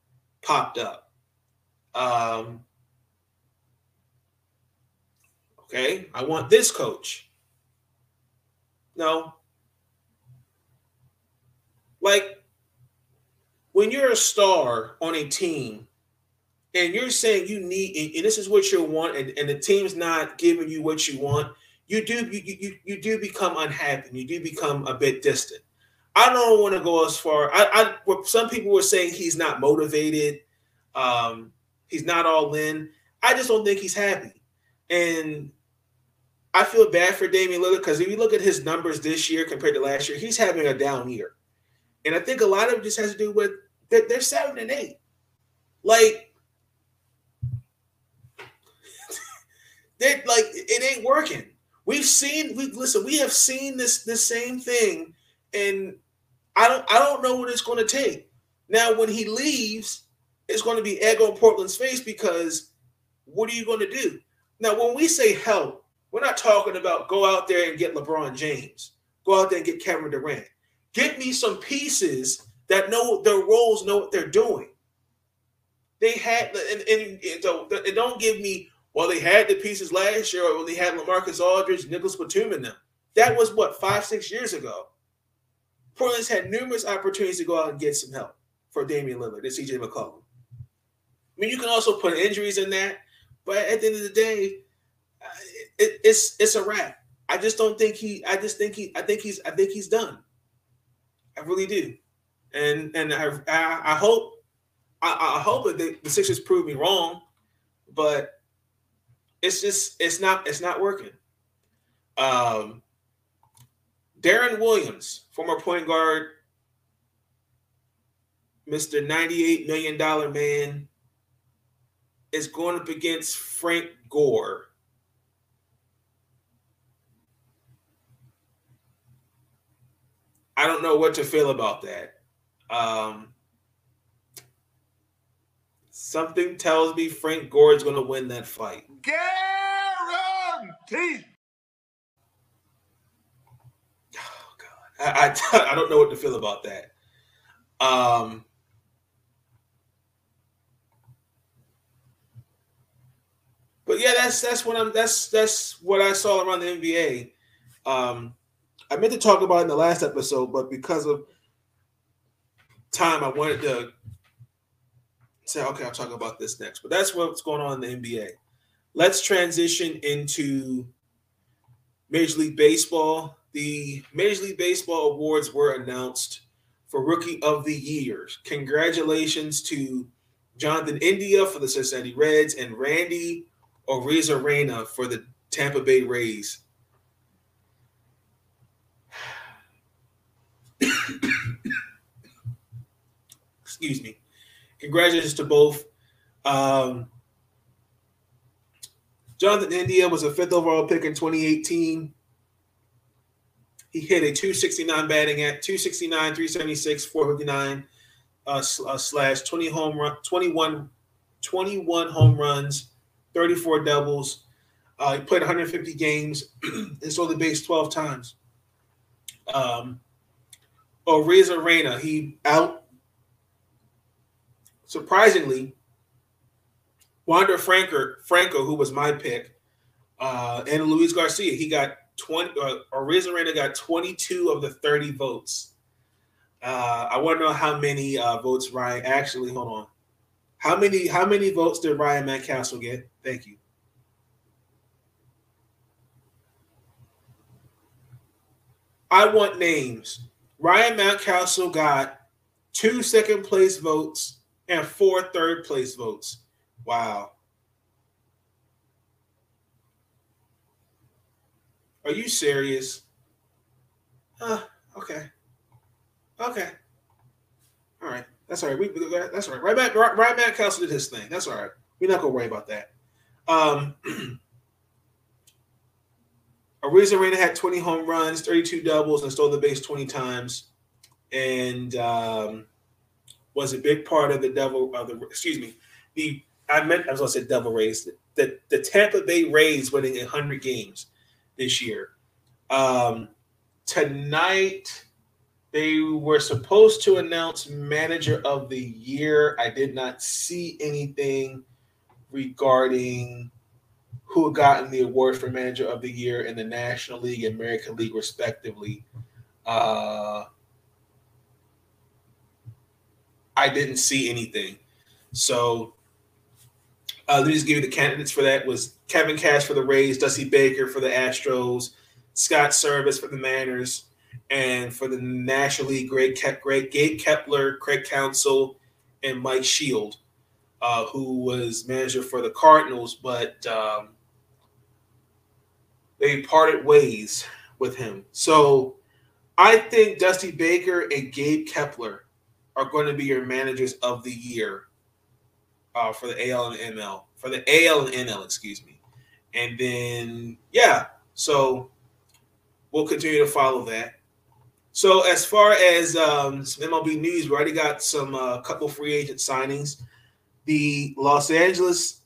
popped up. Um, okay, I want this coach. No. Like when you're a star on a team and you're saying you need and- this is what you want and, and the team's not giving you what you want you do you, you, you do become unhappy. And you do become a bit distant. I don't want to go as far i, I some people were saying he's not motivated um he's not all in. I just don't think he's happy. And i feel bad for Damian Lillard because if you look at his numbers this year compared to last year he's having a down year and i think a lot of it just has to do with they're, they're seven and eight like they're like it ain't working. We've seen we listen, we have seen this this same thing, and I don't I don't know what it's going to take. Now, when he leaves, it's going to be egg on Portland's face because what are you going to do? Now, when we say help, we're not talking about go out there and get LeBron James, go out there and get Kevin Durant. Get me some pieces that know their roles, know what they're doing. They had, and, and, and and don't give me well, they had the pieces last year, or they had Lamarcus Aldridge, Nicolas Batum in them. That was what five, six years ago. Portland's had numerous opportunities to go out and get some help for Damian Lillard and CJ McCollum. I mean, you can also put injuries in that, but at the end of the day, it, it's it's a wrap. I just don't think he. I just think he. I think he's. I think he's done. I really do, and and I I, I hope I, I hope that the, the Sixers prove me wrong, but it's just it's not it's not working. Um, Deron Williams, former point guard, Mister ninety-eight million dollar man, is going up against Frank Gore. I don't know what to feel about that. Um, Something tells me Frank Gore is going to win that fight. Guaranteed. Oh God, I, I I don't know what to feel about that. Um, but yeah, that's that's what I'm that's that's what I saw around the NBA. Um, I meant to talk about in the last episode, but because of time, I wanted to say, okay, I'll talk about this next. But that's what's going on in the NBA. Let's transition into Major League Baseball. The Major League Baseball awards were announced for Rookie of the Year. Congratulations to Jonathan India for the Cincinnati Reds and Randy Oriza Arozarena for the Tampa Bay Rays. Excuse me. Congratulations to both. Um, Jonathan India was a fifth overall pick in 2018. He hit a 269 batting at 269, 376, 459 uh, uh, slash 20 home run, 21, 21 home runs, 34 doubles. Uh, he played 150 games and stole the base 12 times. Um, Arozarena, he out surprisingly, Wander Franco, Franco, who was my pick, uh, and Luis Garcia, he got 20, uh, Arozarena got 22 of the 30 votes. Uh, I want to know how many uh, votes Ryan actually. Hold on, how many how many votes did Ryan Mountcastle get? Thank you. I want names. Ryan Mountcastle got two second place votes and four third place votes. Wow. Are you serious? Huh, okay. Okay. All right. That's all right. We, that's all right. Right back, right, right back. Castle did his thing. That's all right. We're not gonna worry about that. Um, Arozarena had 20 home runs, 32 doubles, and stole the base 20 times, and um, was a big part of the Devil. Of the excuse me, the I meant I was gonna say Devil Rays. The the Tampa Bay Rays winning 100 games this year. Um, tonight they were supposed to announce manager of the year. I did not see anything regarding who had gotten the award for manager of the year in the National League and American League, respectively. Uh, I didn't see anything. So uh, let me just give you the candidates for that was Kevin Cash for the Rays, Dusty Baker for the Astros, Scott Servais for the Mariners, and for the National League, Greg, Ke- Greg Gabe Kapler, Craig Counsell, and Mike Shildt, uh, who was manager for the Cardinals, but um, they parted ways with him. So I think Dusty Baker and Gabe Kapler are going to be your managers of the year uh, for the AL and ML, for the AL and NL, excuse me. And then, yeah, so we'll continue to follow that. So as far as um, some MLB news, we already got some uh, couple free agent signings. The Los Angeles,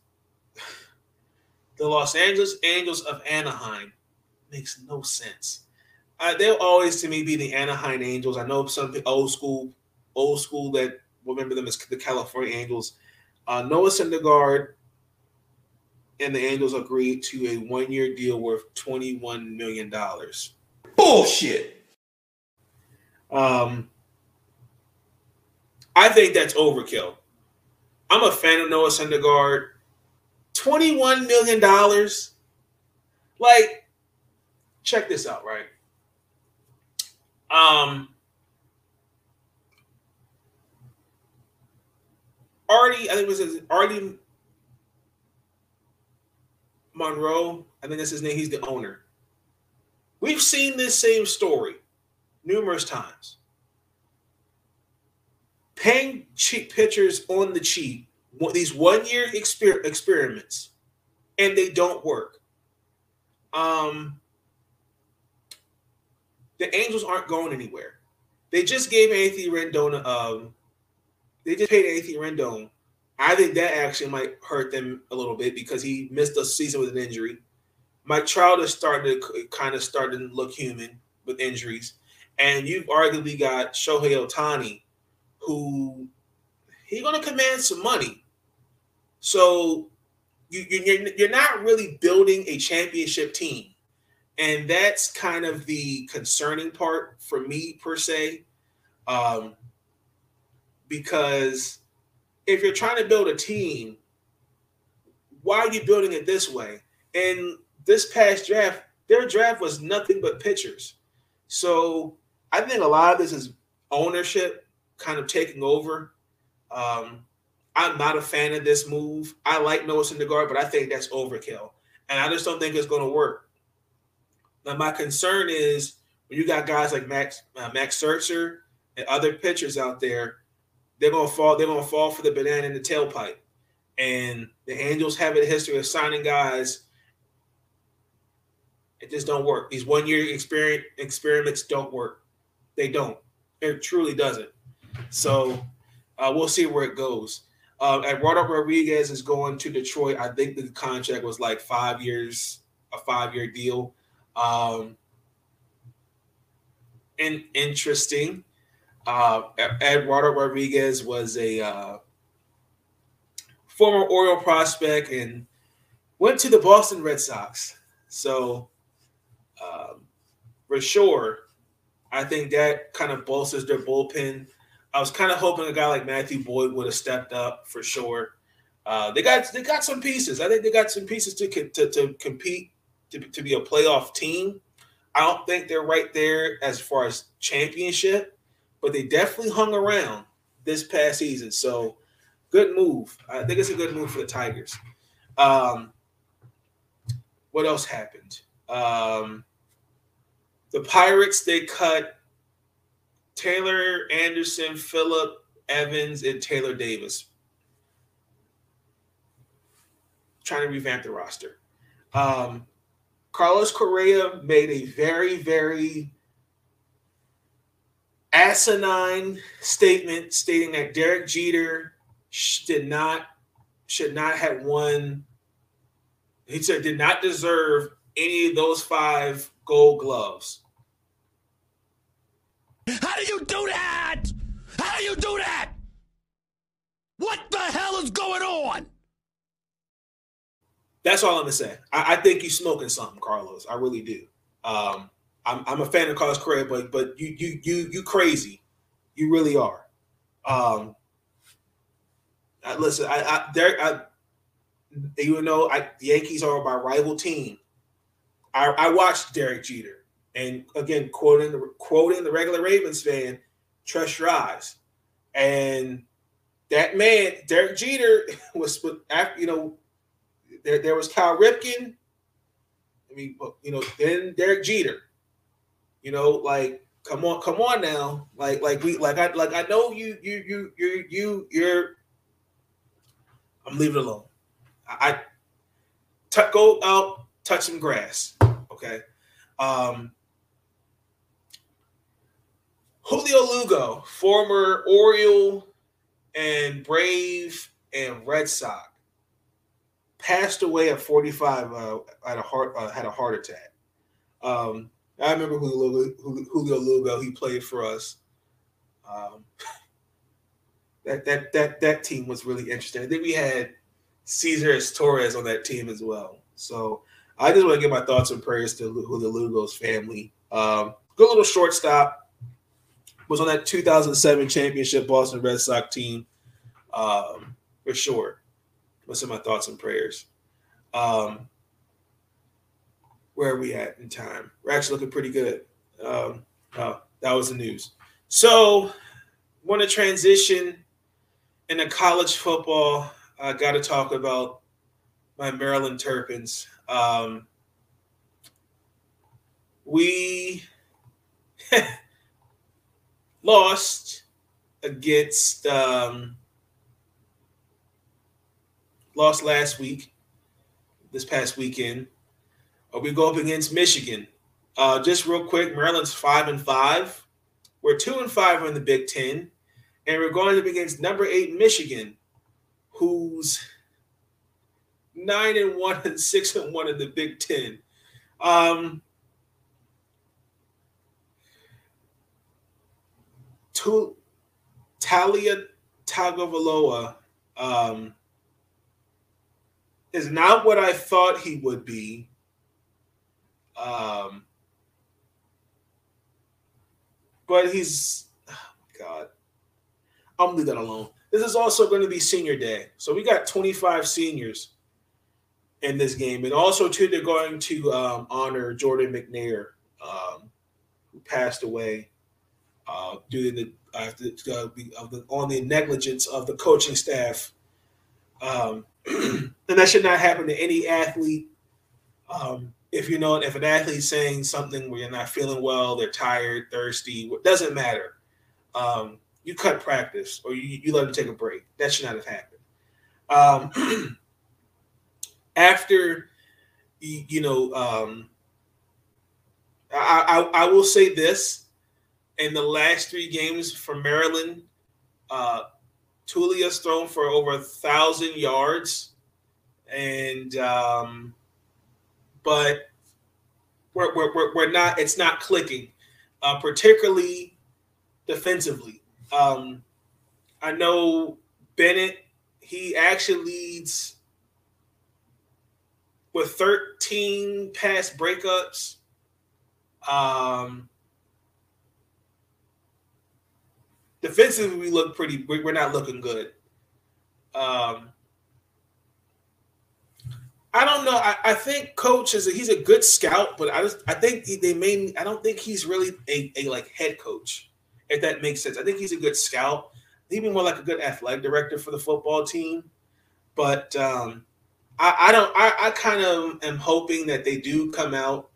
the Los Angeles Angels of Anaheim makes no sense. Uh, they'll always to me be the Anaheim Angels. I know some old school, old school that remember them as the California Angels. Uh, Noah Syndergaard and the Angels agreed to a one-year deal worth twenty-one million dollars. Bullshit. Um, I think that's overkill. I'm a fan of Noah Syndergaard. Twenty-one million dollars, like, check this out, right? Um, Artie, I think it was Artie Monroe. I think that's his name. He's the owner. We've seen this same story numerous times. Paying cheap pitchers on the cheap, these one year exper- experiments, and they don't work. Um, the Angels aren't going anywhere. They just gave Anthony Rendon, um, they just paid Anthony Rendon I think that actually might hurt them a little bit because he missed a season with an injury. Mike Trout is starting to kind of starting to look human with injuries, and you've arguably got Shohei Ohtani, who he's going to command some money. So you, you're, you're not really building a championship team. And that's kind of the concerning part for me, per se. Um, because if you're trying to build a team, why are you building it this way? And this past draft, their draft was nothing but pitchers. So I think a lot of this is ownership kind of taking over. Um, I'm not a fan of this move. I like Noah Syndergaard, but I think that's overkill, and I just don't think it's going to work. Now, my concern is when you got guys like Max uh, Max Scherzer and other pitchers out there, they're to fall. They're to fall for the banana in the tailpipe. And the Angels have a history of signing guys. It just don't work. These one year experiment experiments don't work. They don't. It truly doesn't. So uh, we'll see where it goes. Uh, Eduardo Rodriguez is going to Detroit. I think the contract was like five years, a five year deal. Um, and interesting. Uh, Eduardo Rodriguez was a uh, former Oriole prospect and went to the Boston Red Sox. So, um, for sure, I think that kind of bolsters their bullpen. I was kind of hoping a guy like Matthew Boyd would have stepped up for sure. Uh, they got they got some pieces. I think they got some pieces to to, to compete to, to be a playoff team. I don't think they're right there as far as championship, but they definitely hung around this past season. So good move. I think it's a good move for the Tigers. Um, what else happened? Um, the Pirates they cut Taylor Anderson, Phillip Evans, and Taylor Davis. Trying to revamp the roster. Um, Carlos Correa made a very, very asinine statement stating that Derek Jeter did not should not have won. He said did not deserve any of those five gold gloves. How do you do that? How do you do that? What the hell is going on? That's all I'm gonna say. I, I think you're smoking something, Carlos. I really do. Um, I'm, I'm a fan of Carlos Correa, but but you you you you crazy. You really are. Um, I, listen, I, I there I even though I, the Yankees are my rival team, I, I watched Derek Jeter. And again, quoting the quoting the regular Ravens fan, trust your eyes. And that man, Derek Jeter, was after you know, there, there was Cal Ripken. I mean, you know, then Derek Jeter. You know, like come on, come on now. Like, like we like I like I know you you you you you you're I'm leaving it alone. I, I t- go out, touch some grass. Okay. Um, Julio Lugo, former Oriole and Brave and Red Sox, passed away at 45 uh, at a heart uh, had a heart attack. Um, I remember Julio, Julio Lugo. He played for us. Um, that that that that team was really interesting. I think we had Cesar Izturis on that team as well. So I just want to give my thoughts and prayers to Julio Lugo's family. Um, good little shortstop was on that 2007 championship Boston Red Sox team um, for sure. What's in my thoughts and prayers? Um, where are we at in time? We're actually looking pretty good. Um, oh, that was the news. So, want to transition into college football. I got to talk about my Maryland Terrapins. Um, we lost against um, lost last week, this past weekend. We go up against Michigan. Uh, just real quick, Maryland's five and five. We're two and five in the Big Ten, and we're going up against number eight Michigan, who's nine and one and six and one in the Big Ten. Um, to Taulia Tagovailoa um, is not what I thought he would be. Um, but he's oh God. I'm gonna leave that alone. This is also going to be senior day, so we got 25 seniors in this game, and also too they're going to um, honor Jordan McNair, um, who passed away uh, due to the, uh, the, uh, the, on the negligence of the coaching staff. Um, and that should not happen to any athlete. Um, if you know, if an athlete's saying something where you're not feeling well, they're tired, thirsty, it doesn't matter. Um, you cut practice or you, you let them take a break. That should not have happened. Um, after, you, you know, um, I, I, I will say this in the last three games for Maryland, uh, Taulia's thrown for over a thousand yards, and um, but we're, we're, we're not. It's not clicking, uh, particularly defensively. Um, I know Bennett. He actually leads with 13 pass breakups. Um, defensively, we look pretty. We're not looking good. Um, I don't know. I, I think coach is a, he's a good scout, but I just I think he, they may. I don't think he's really a, a like head coach, if that makes sense. I think he's a good scout. He'd be more like a good athletic director for the football team. But um, I, I don't. I, I kind of am hoping that they do come out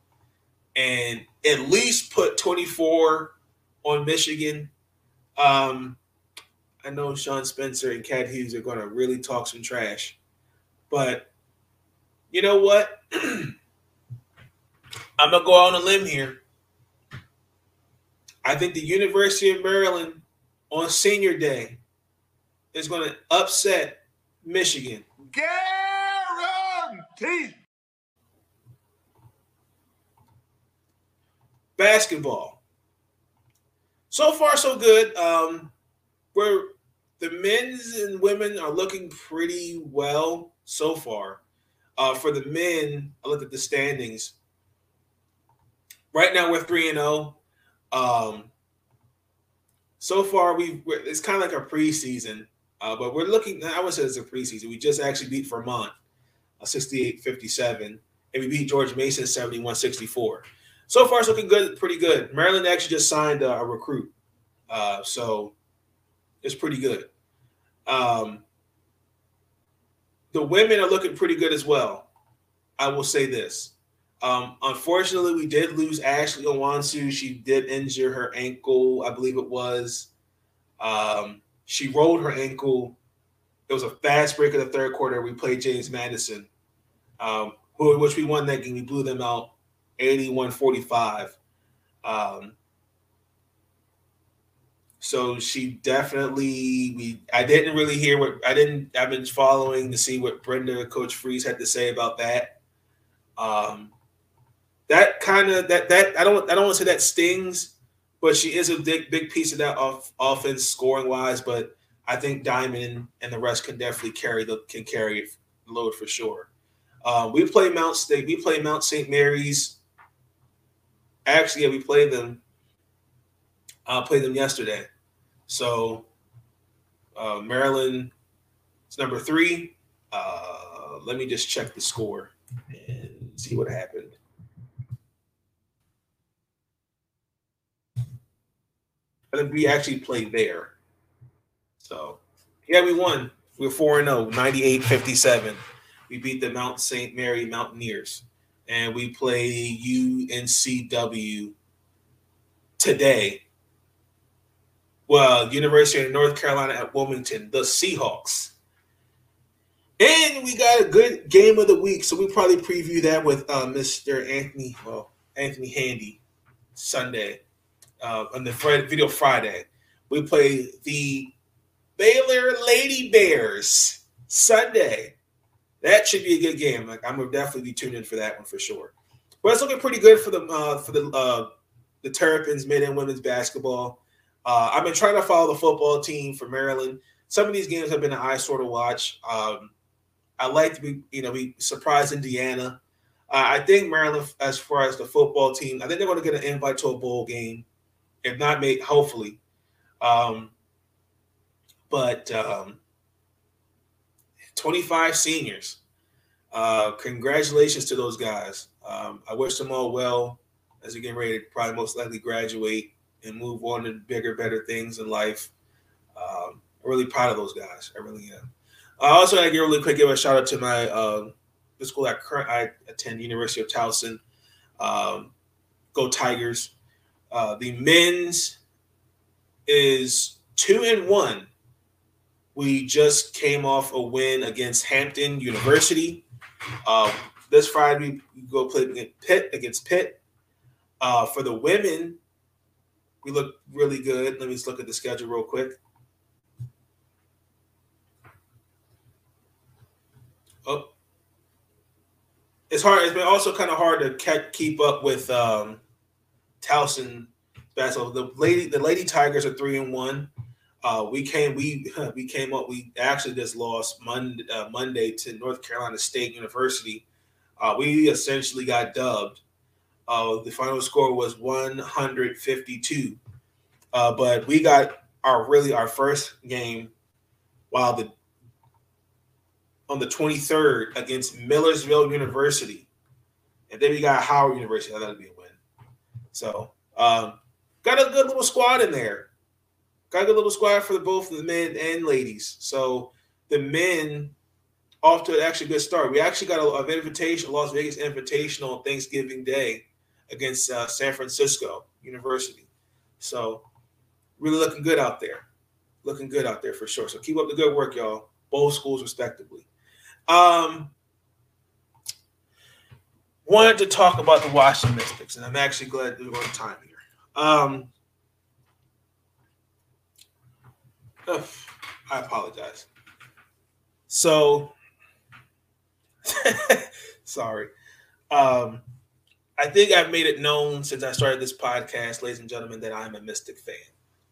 and at least put 24 on Michigan. Um, I know Sean Spencer and Cat Hughes are going to really talk some trash, but you know what? I'm gonna go out on a limb here. I think the University of Maryland on senior day is going to upset Michigan. Guaranteed. Basketball. So far, so good. Um, where the men's and women are looking pretty well so far. Uh, for the men, I looked at the standings. Right now, we're three and zero. Um, so far, we it's kind of like a preseason, uh, but we're looking. I would say it's a preseason. We just actually beat Vermont, a 68-57, and we beat George Mason 71-64. So far, it's looking good, pretty good. Maryland actually just signed a, a recruit, uh, so it's pretty good. Um, the women are looking pretty good as well. I will say this. Um, unfortunately, we did lose Ashley Owusu. She did injure her ankle, I believe it was. Um, she rolled her ankle. It was a fast break in the third quarter. We played James Madison, um, which we won that game. We blew them out 81 45. Um, so she definitely we I didn't really hear what I didn't I've been following to see what Brenda Coach Frese had to say about that. Um that kind of that that I don't I don't want to say that stings, but she is a big big piece of that off, offense scoring wise. But I think Diamond and the rest can definitely carry the can carry the load for sure. Uh, we play Mount State. We play Mount St. Mary's. Actually, yeah, we played them. I uh, played them yesterday. So uh, Maryland is number three. Uh, let me just check the score and see what happened. And we actually played there. So, yeah, we won. We were 4 0, 98 57. We beat the Mount St. Mary Mountaineers. And we play UNCW today well, University of North Carolina at Wilmington, the Seahawks. And we got a good game of the week, so we probably preview that with uh, Mr. Anthony, well, Anthony Handy Sunday uh, on the video Friday. We play the Baylor Lady Bears Sunday. That should be a good game. Like I'm gonna definitely be tuned in for that one for sure. But it's looking pretty good for the uh, for the uh, the Terrapins men and women's basketball. Uh, I've been trying to follow the football team for Maryland. Some of these games have been an eye eyesore to watch. Um, I like to be, you know, be surprised Indiana. Uh, I think Maryland, as far as the football team, I think they're going to get an invite to a bowl game, if not made, hopefully. Um, but um, 25 seniors. Uh, congratulations to those guys. Um, I wish them all well as they get ready to probably most likely graduate and move on to bigger, better things in life. Um, I'm really proud of those guys. I really am. I also want to give a really quick give a shout out to my uh, the school I current I attend, University of Towson. Um, go Tigers! Uh, the men's is two and one. We just came off a win against Hampton University. Uh, this Friday we go play Pitt against Pitt. Uh, for the women, we look really good. Let me just look at the schedule real quick. Oh, it's hard. It's been also kind of hard to keep up with um, Towson basketball. The lady, the Lady Tigers are three and one. Uh, we came, we we came up. We actually just lost Monday, uh, Monday to North Carolina State University. Uh, we essentially got dubbed. Uh, the final score was 152, uh, but we got our really our first game while the on the 23rd against Millersville University. And then we got Howard University. That'll be a win. So um, got a good little squad in there. Got a good little squad for the, both the men and ladies. So the men off to an actually good start. We actually got a, invitation, Las Vegas Invitational on Thanksgiving Day against uh, San Francisco University. So really looking good out there. Looking good out there for sure. So keep up the good work, y'all. Both schools respectively. Um, wanted to talk about the Washington Mystics, and I'm actually glad we're on time here. Um, oh, I apologize. So, sorry. Um, I think I've made it known since I started this podcast, ladies and gentlemen, that I'm a Mystic fan.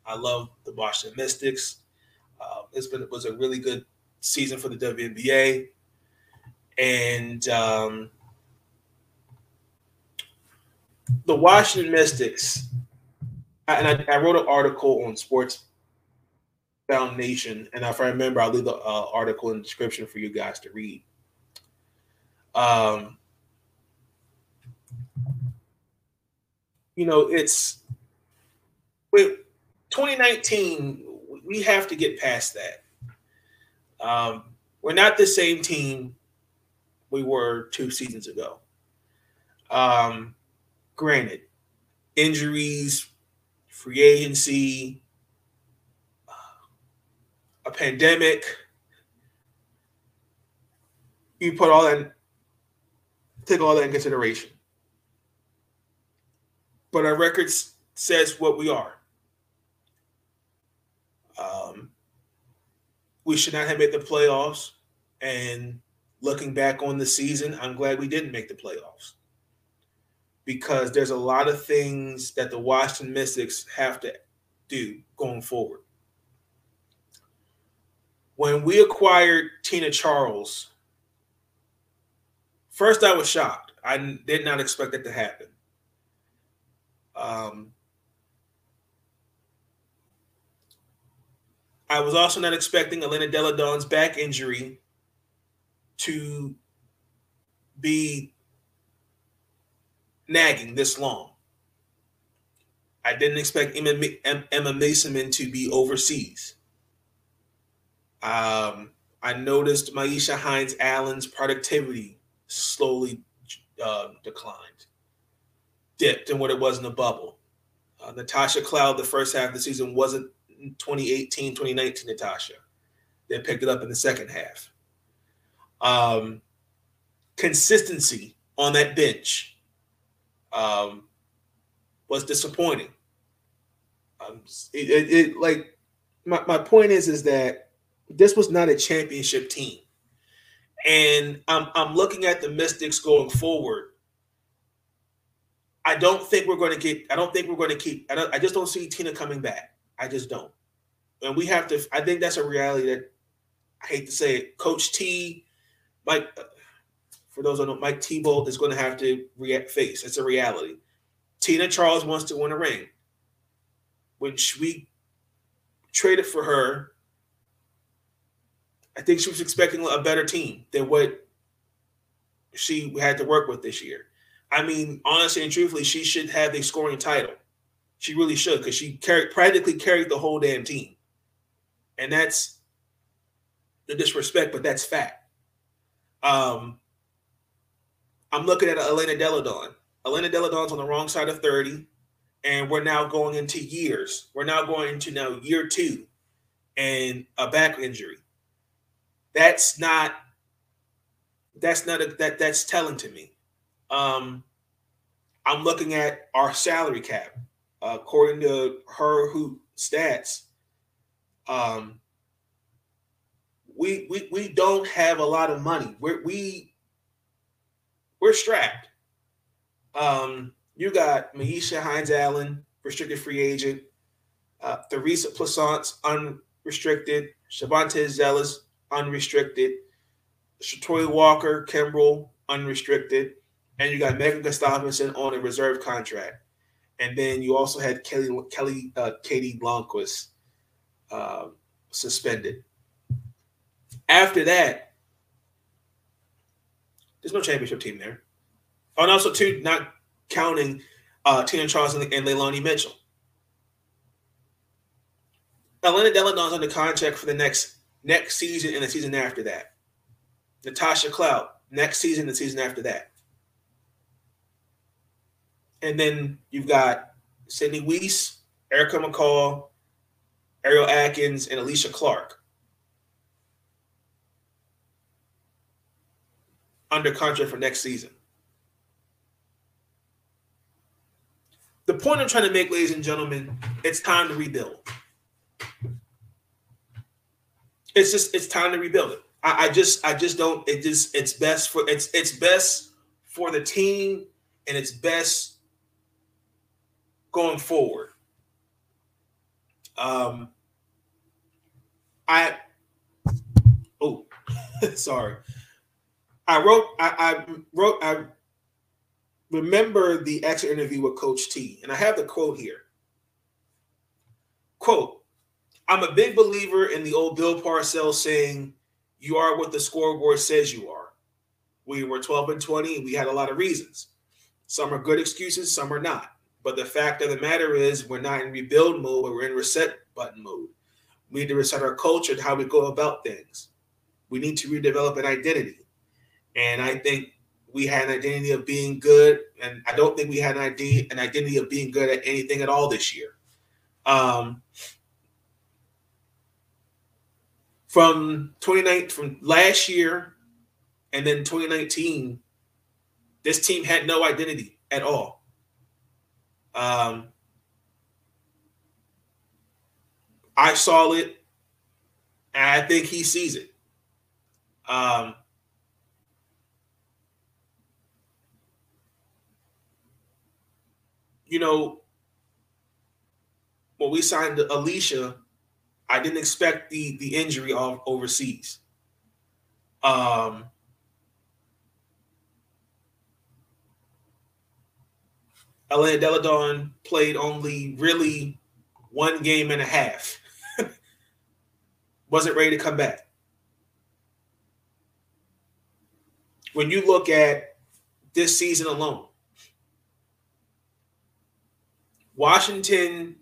I love the Washington Mystics. Uh, it's been it was a really good season for the WNBA and um, the Washington Mystics. And I, I, wrote an article on Sports Foundation, and if I remember, I'll leave the uh, article in the description for you guys to read. Um, you know, it's with 2019. We have to get past that. Um, we're not the same team we were two seasons ago. Um, granted, injuries, free agency, a pandemic. You put all that, take all that in consideration. But our record says what we are. Um, we should not have made the playoffs, and looking back on the season, I'm glad we didn't make the playoffs because there's a lot of things that the Washington Mystics have to do going forward. When we acquired Tina Charles, first I was shocked. I did not expect it to happen. Um, I was also not expecting Elena Delle Donne's back injury to be nagging this long. I didn't expect Emma, Emma to be overseas. Um, I noticed Myisha Hines Allen's productivity slowly uh, declined, dipped in what it was in the bubble. Uh, Natasha Cloud, the first half of the season, wasn't 2018, 2019 Natasha. They picked it up in the second half um, consistency on that bench um, was disappointing. Um, it, it, it, like my, my point is is that this was not a championship team. And I'm I'm looking at the Mystics going forward. I don't think we're going to get. I don't think we're going to keep. I. I just don't see Tina coming back. I just don't. And we have to. I think that's a reality that I hate to say it. Coach T, Mike. Uh, for those who don't Mike Thibault is going to have to react face. It's a reality. Tina Charles wants to win a ring. When we traded for her, I think she was expecting a better team than what she had to work with this year. I mean, honestly and truthfully, she should have the scoring title. She really should because she carried practically carried the whole damn team. And that's the disrespect, but that's fact. Um, I'm looking at Elena Delle Donne. Elena Delle Donne's on the wrong side of 30, and we're now going into years. We're now going into now year two and a back injury. That's not that's not a, that that's telling to me. Um, I'm looking at our salary cap. Uh, according to Her Hoop Stats, um, we, we we don't have a lot of money. We're we we're strapped. Um, you got Myisha Hines Allen, restricted free agent, uh, Theresa Plaisance, unrestricted, Shavonte Zellous, unrestricted, Troy Walker, Kimbrell, unrestricted, and you got Megan Gustafson on a reserve contract. And then you also had Kelly Kelly uh, Katie Lundquist uh, suspended. After that, there's no championship team there. Oh, and also too, not counting uh, Tina Charles and, and Leilani Mitchell. Elena Delle Donne's under contract for the next next season and the season after that. Natasha Cloud next season, and the season after that. And then you've got Sydney Wiese, Erica McCall, Ariel Atkins, and Alysha Clark. Under contract for next season. The point I'm trying to make, ladies and gentlemen, it's time to rebuild. It's just it's time to rebuild it. I, I just I just don't it just it's best for it's it's best for the team and it's best going forward. Um, I oh, sorry. I wrote. I, I wrote. I remember the exit interview with Coach T, and I have the quote here. Quote: I'm a big believer in the old Bill Parcells saying, "You are what the scoreboard says you are." We were 12 and 20, and we had a lot of reasons. Some are good excuses, some are not. But the fact of the matter is, we're not in rebuild mode, we're in reset button mode. We need to reset our culture and how we go about things. We need to redevelop an identity. And I think we had an identity of being good, and I don't think we had an idea, an identity of being good at anything at all this year. Um, from 29 from last year and then 2019, this team had no identity at all. Um, I saw it, and I think he sees it. Um, you know, when we signed Alysha, I didn't expect the the injury of overseas. Um, Elena Delle Donne played only really one game and a half. Wasn't ready to come back. When you look at this season alone, Washington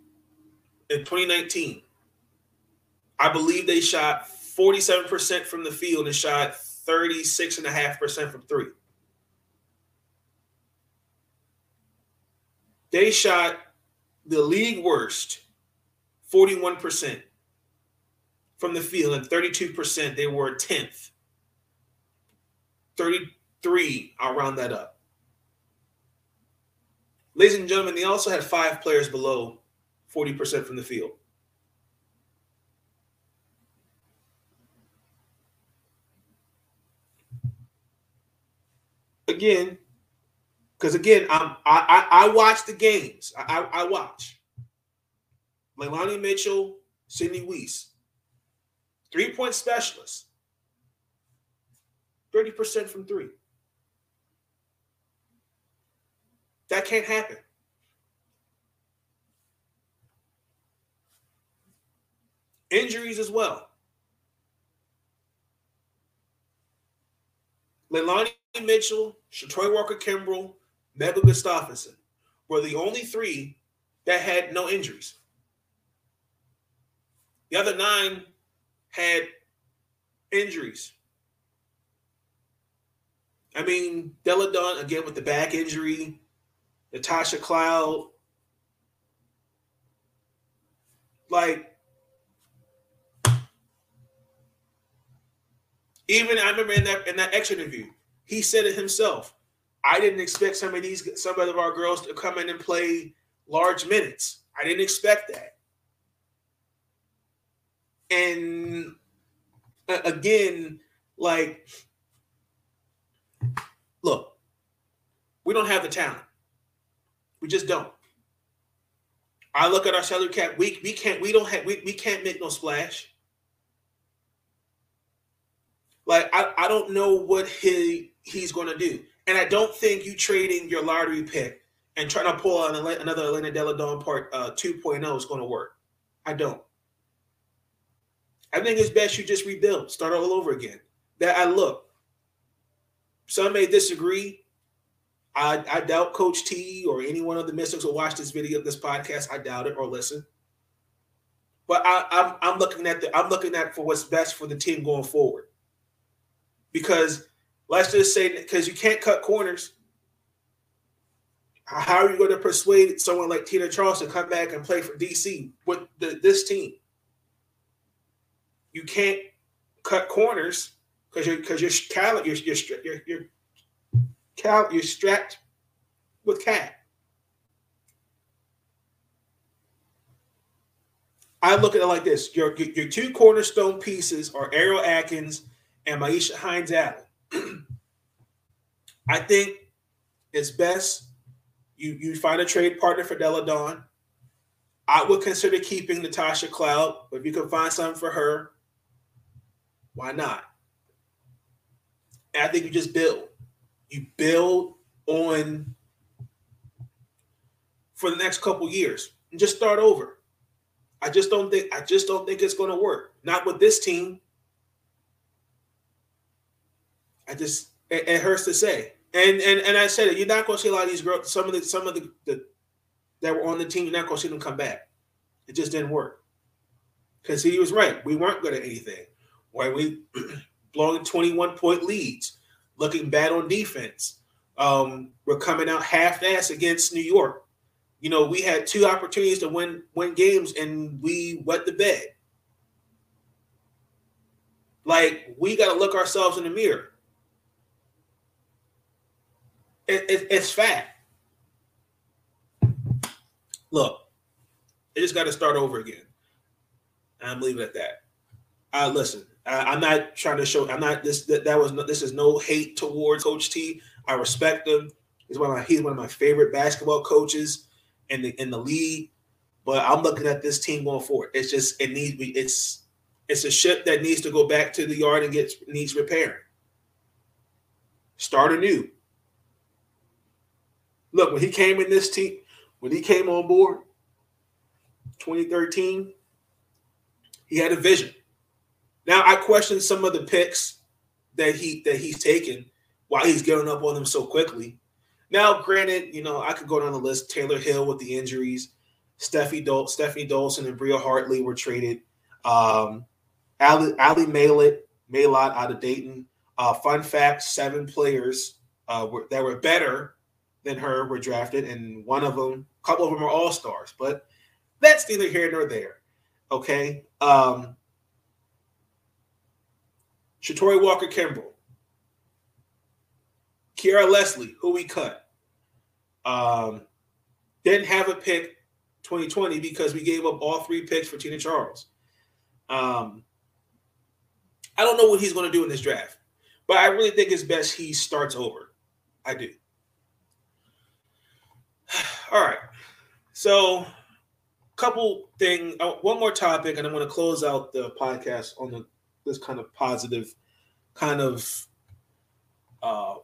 in 2019, I believe they shot 47% from the field and shot 36.5% from three. They shot the league worst 41% from the field, and 32% they were 10th. 33, I'll round that up. Ladies and gentlemen, they also had five players below 40% from the field. again, because again, I'm I, I, I watch the games. I, I, I watch. Leilani Mitchell, Sydney Wiese, three point specialist, 30% from three. That can't happen. Injuries as well. Leilani Mitchell, Shatori Walker Kimbrell, Megan Gustafson were the only three that had no injuries. The other nine had injuries. I mean, Delle Donne again with the back injury, Natasha Cloud. Like, even I remember in that in that extra interview, he said it himself. I didn't expect some of these some of our girls to come in and play large minutes. I didn't expect that. And uh, again, like, look, we don't have the talent. We just don't. I look at our salary cap. We we can't we don't have we, we can't make no splash. Like I, I don't know what he he's gonna do. And I don't think you trading your lottery pick and trying to pull on another Elena Delle Donne part uh, 2.0 is going to work. I don't. I think it's best you just rebuild, start all over again. That I look. Some may disagree. I, I doubt Coach T or any one of the Mystics will watch this video, this podcast. I doubt it or listen. But I, I'm, I'm looking at the I'm looking at for what's best for the team going forward. Because let's just say because you can't cut corners. How are you going to persuade someone like Tina Charles to come back and play for DC with the, this team? You can't cut corners because you're because you're cal you're you're you're, you're you're strapped with cat. I look at it like this: your your two cornerstone pieces are Ariel Atkins and Myisha Hines Allen. I think it's best you you find a trade partner for Delle Donne. I would consider keeping Natasha Cloud, but if you can find something for her, why not? And I think you just build. You build on for the next couple years and just start over. I just don't think I just don't think it's going to work. Not with this team. I just it, it, hurts to say. And and and I said it. You're not going to see a lot of these girls. Some of the some of the, the that were on the team. You're not going to see them come back. It just didn't work. Because he was right. We weren't good at anything where we blowing 21 point leads, looking bad on defense. Um, we're coming out half ass against New York. You know, we had two opportunities to win win games and we wet the bed. Like we got to look ourselves in the mirror. It, it, it's fact. Look, it just got to start over again. I'm leaving it at that. Uh, listen, I'm not trying to show. I'm not this. That, that was no, this is no hate towards Coach T. I respect him. He's one of my he's one of my favorite basketball coaches in the in the league. But I'm looking at this team going forward. It's just it needs it's it's a ship that needs to go back to the yard and get needs repairing. Start anew. Look, when he came in this team, when he came on board, 2013, he had a vision. Now I question some of the picks that he that he's taken why he's getting up on them so quickly. Now, granted, you know, I could go down the list. Taylor Hill with the injuries, Steffi Dol- Stephanie Dolson and Bria Hartley were traded. Um, Ali, Ally Malott out of Dayton. Uh, fun fact: seven players uh, were, that were better than her were drafted, and one of them, a couple of them are all stars. But that's neither here nor there. Okay. Um, Shatori Walker Kimbrell, Kiara Leslie, who we cut. Um, didn't have a pick 2020 because we gave up all three picks for Tina Charles. Um, I don't know what he's going to do in this draft, but I really think it's best he starts over. I do. All right. So, couple thing, uh, one more topic, and I'm going to close out the podcast on the, this kind of positive, kind of uh,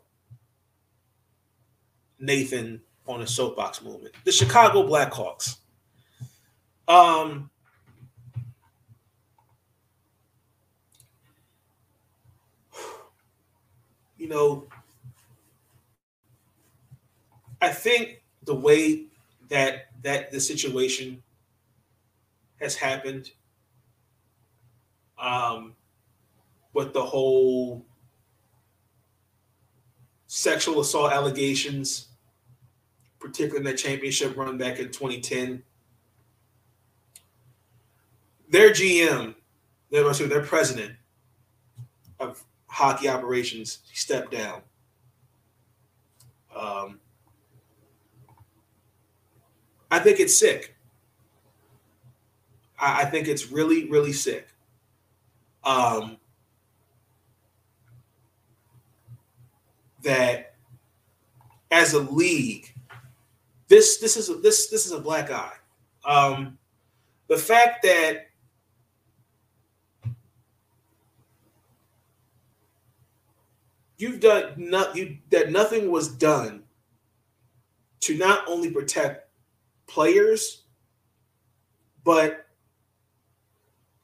Nathan on a soapbox movement. The Chicago Blackhawks. Um, you know, I think the way that that the situation has happened um, with the whole sexual assault allegations, particularly in the championship run back in 2010. Their GM, their, their president of hockey operations, stepped down. Um, I think it's sick. I, I think it's really, really sick. Um, that as a league, this this is a, this this is a black eye. Um, the fact that you've done not you that nothing was done to not only protect players, but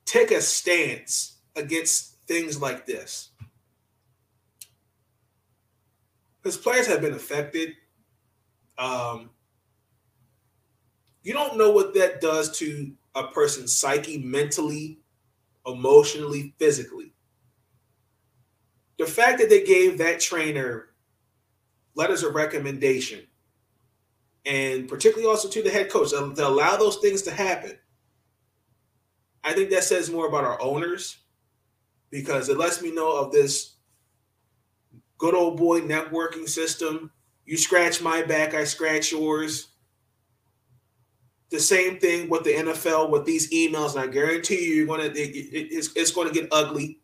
take a stance against things like this. Because players have been affected. Um, you don't know what that does to a person's psyche, mentally, emotionally, physically. The fact that they gave that trainer letters of recommendation and particularly also to the head coach to, to allow those things to happen. I think that says more about our owners because it lets me know of this good old boy networking system. You scratch my back, I scratch yours. The same thing with the NFL with these emails, and I guarantee you, you're gonna it, it, it's, it's going to get ugly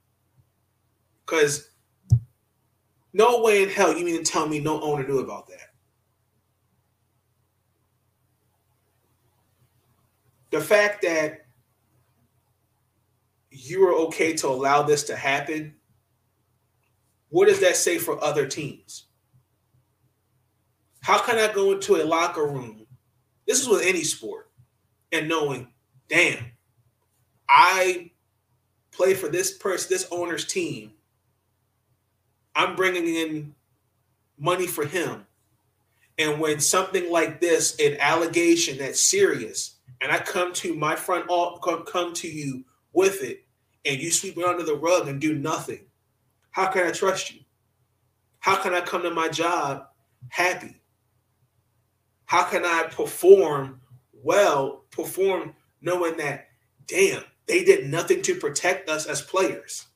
because no way in hell you mean to tell me no owner knew about that. The fact that you were okay to allow this to happen, what does that say for other teams? How can I go into a locker room? This is with any sport, and knowing, damn, I play for this person, this owner's team. I'm bringing in money for him. And when something like this, an allegation that's serious, and I come to my front come, come to you with it and you sweep it under the rug and do nothing, how can I trust you? How can I come to my job happy? How can I perform well, perform knowing that, damn, they did nothing to protect us as players?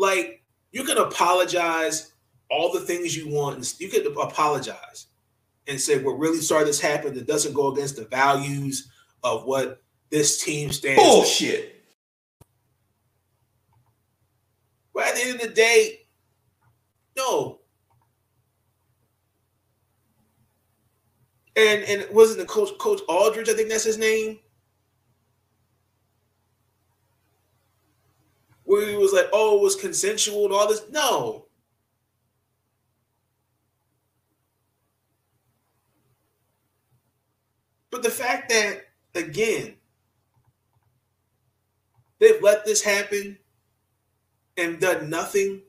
Like you can apologize all the things you want. You can apologize and say, "We're really sorry this happened. It doesn't go against the values of what this team stands." Bullshit. But at the end of the day, no. And and wasn't the coach Coach Aldrich? I think that's his name. Where he was like, oh, it was consensual and all this. No. But the fact that, again, they've let this happen and done nothing.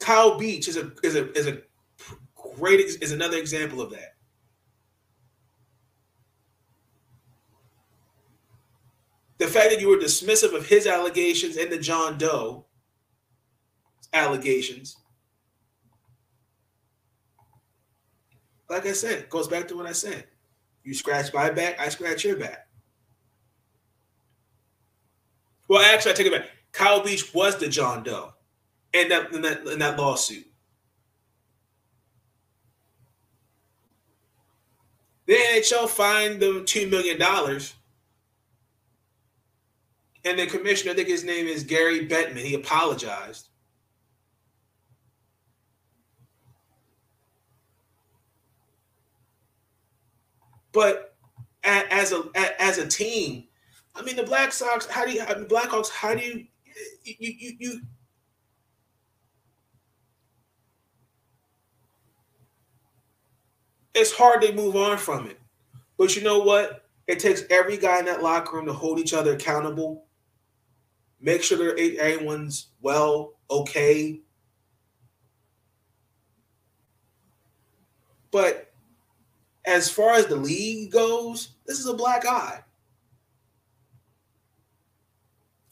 Kyle Beach is a is a is a great is another example of that. The fact that you were dismissive of his allegations and the John Doe allegations, like I said, goes back to what I said. You scratch my back, I scratch your back. Well, actually, I take it back. Kyle Beach was the John Doe in that, in that, in that lawsuit. The NHL fined them $2 million. And the commissioner, I think his name is Gary Bettman, he apologized. But as a as a team, I mean, the Black Sox. How do you? I mean, Blackhawks. How do you? You you you. It's hard to move on from it, but you know what? It takes every guy in that locker room to hold each other accountable. Make sure that everyone's well, okay. But as far as the league goes, this is a black eye.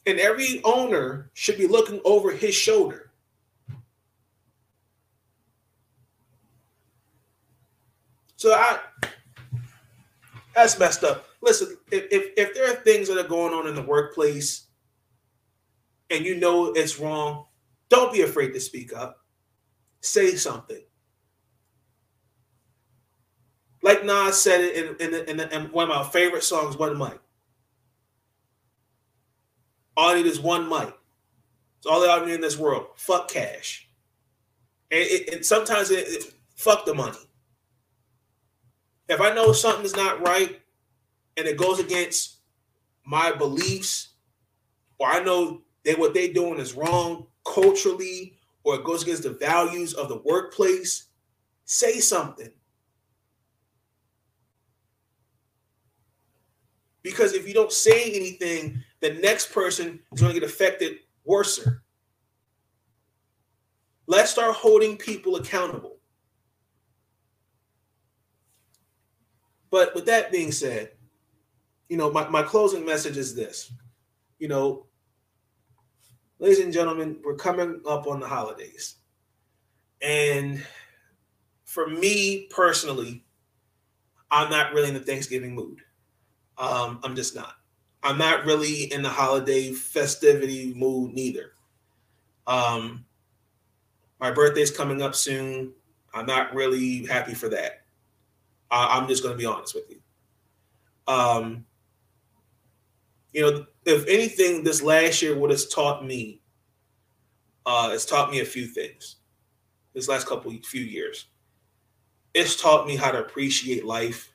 And every owner should be looking over his shoulder. So I that's messed up. Listen, if, if, if there are things that are going on in the workplace and you know it's wrong, don't be afraid to speak up. Say something. Like Nas said it in, in, in, in one of my favorite songs, One Mic. All I need is one mic. It's all I need in this world. Fuck cash. And, it, and sometimes it, it, fuck the money. If I know something's not right and it goes against my beliefs, or I know that what they're doing is wrong culturally, or it goes against the values of the workplace, say something. Because if you don't say anything, the next person is going to get affected worse. Let's start holding people accountable. But with that being said, you know, my, my closing message is this. You know, ladies and gentlemen, we're coming up on the holidays. And for me personally, I'm not really in the Thanksgiving mood. Um, I'm just not. I'm not really in the holiday festivity mood neither. Um, my birthday's coming up soon. I'm not really happy for that. Uh, I'm just going to be honest with you. Um, you know, if anything, this last year what have taught me. Uh, it's taught me a few things. This last couple few years, it's taught me how to appreciate life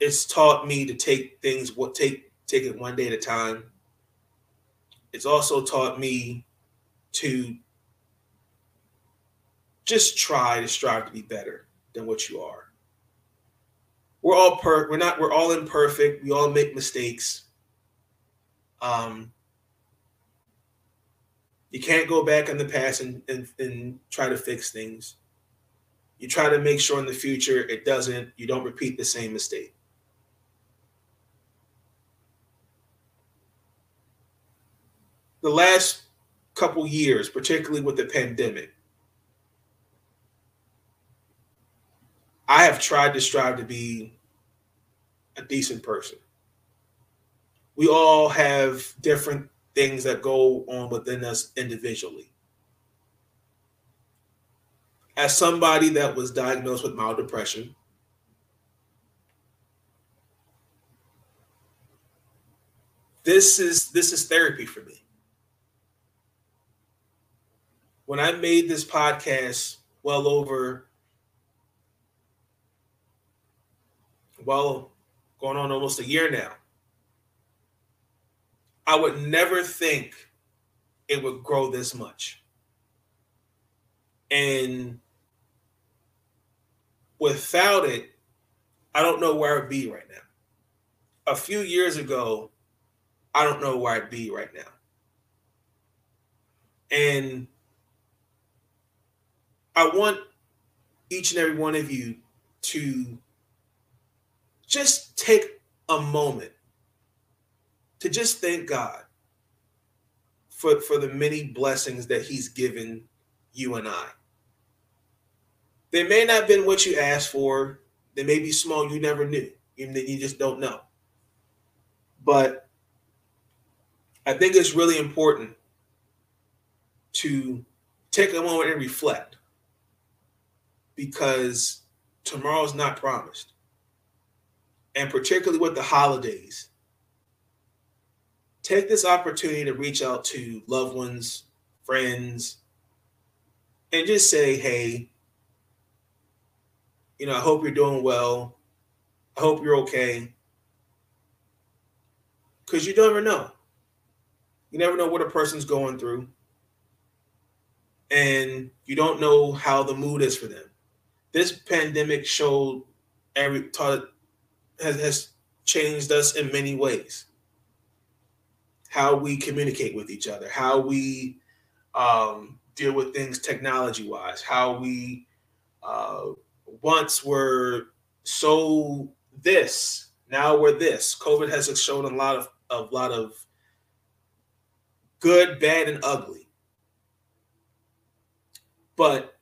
it's taught me to take things what take take it one day at a time. It's also taught me to just try to strive to be better than what you are. We're all per we're not we're all imperfect. We all make mistakes. Um you can't go back in the past and, and, and try to fix things. You try to make sure in the future it doesn't, you don't repeat the same mistake. the last couple years, particularly with the pandemic, I have tried to strive to be a decent person. We all have different things that go on within us individually. As somebody that was diagnosed with mild depression, this is this is therapy for me when I made this podcast well over, well, going on almost a year now, I would never think it would grow this much. And without it, I don't know where I'd be right now. A few years ago, I don't know where I'd be right now. And I want each and every one of you to just take a moment to just thank God for, for the many blessings that He's given you and I. They may not have been what you asked for, they may be small, you never knew, even that you just don't know. But I think it's really important to take a moment and reflect because tomorrow's not promised. And particularly with the holidays, take this opportunity to reach out to loved ones, friends, and just say, hey, you know, I hope you're doing well. I hope you're okay. Because you never know. You never know what a person's going through. And you don't know how the mood is for them. This pandemic showed every taught has, has changed us in many ways. How we communicate with each other, how we um, deal with things technology wise, how we uh, once were so this, now we're this. COVID has shown a lot of a lot of good, bad, and ugly. But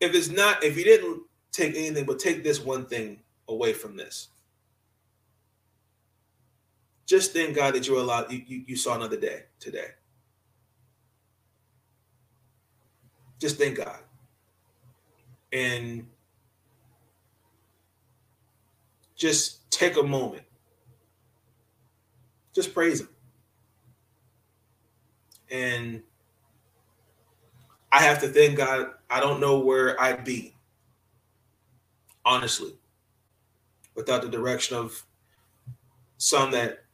if it's not, if you didn't take anything, but take this one thing away from this, just thank God that you're allowed, you, you, you saw another day today. Just thank God. And just take a moment. Just praise Him. And I have to thank God. I don't know where I'd be, honestly, without the direction of some that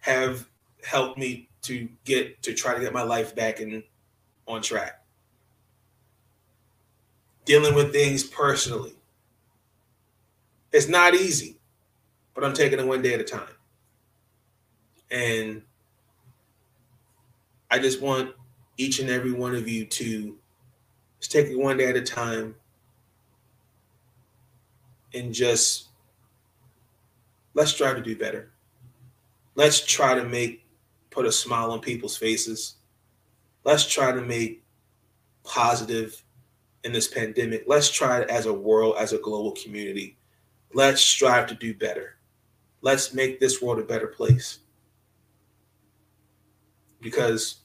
have helped me to get to try to get my life back in on track. Dealing with things personally. It's not easy, but I'm taking it one day at a time. And I just want each and every one of you to just take it one day at a time and just let's try to do better. Let's try to make put a smile on people's faces. Let's try to make positive in this pandemic. Let's try it as a world, as a global community. Let's strive to do better. Let's make this world a better place. Because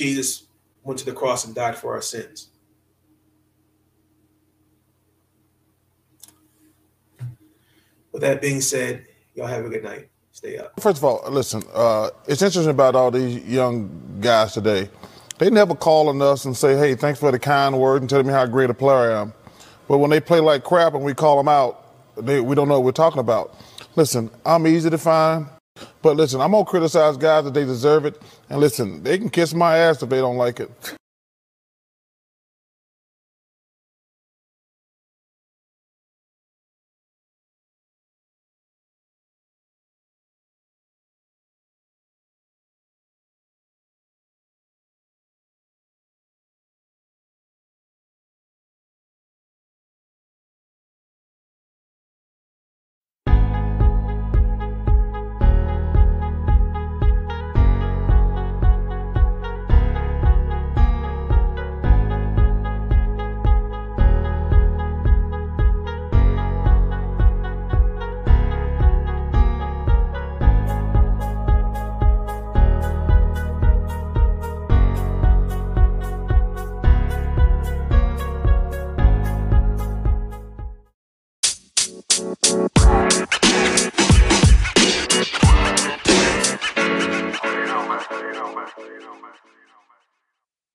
Jesus went to the cross and died for our sins. With that being said, Y'all have a good night. Stay up. First of all, listen, uh, it's interesting about all these young guys today. They never call on us and say, hey, thanks for the kind word and telling me how great a player I am. But when they play like crap and we call them out, they, we don't know what we're talking about. Listen, I'm easy to find. But listen, I'm to criticize guys that they deserve it. And listen, they can kiss my ass if they don't like it.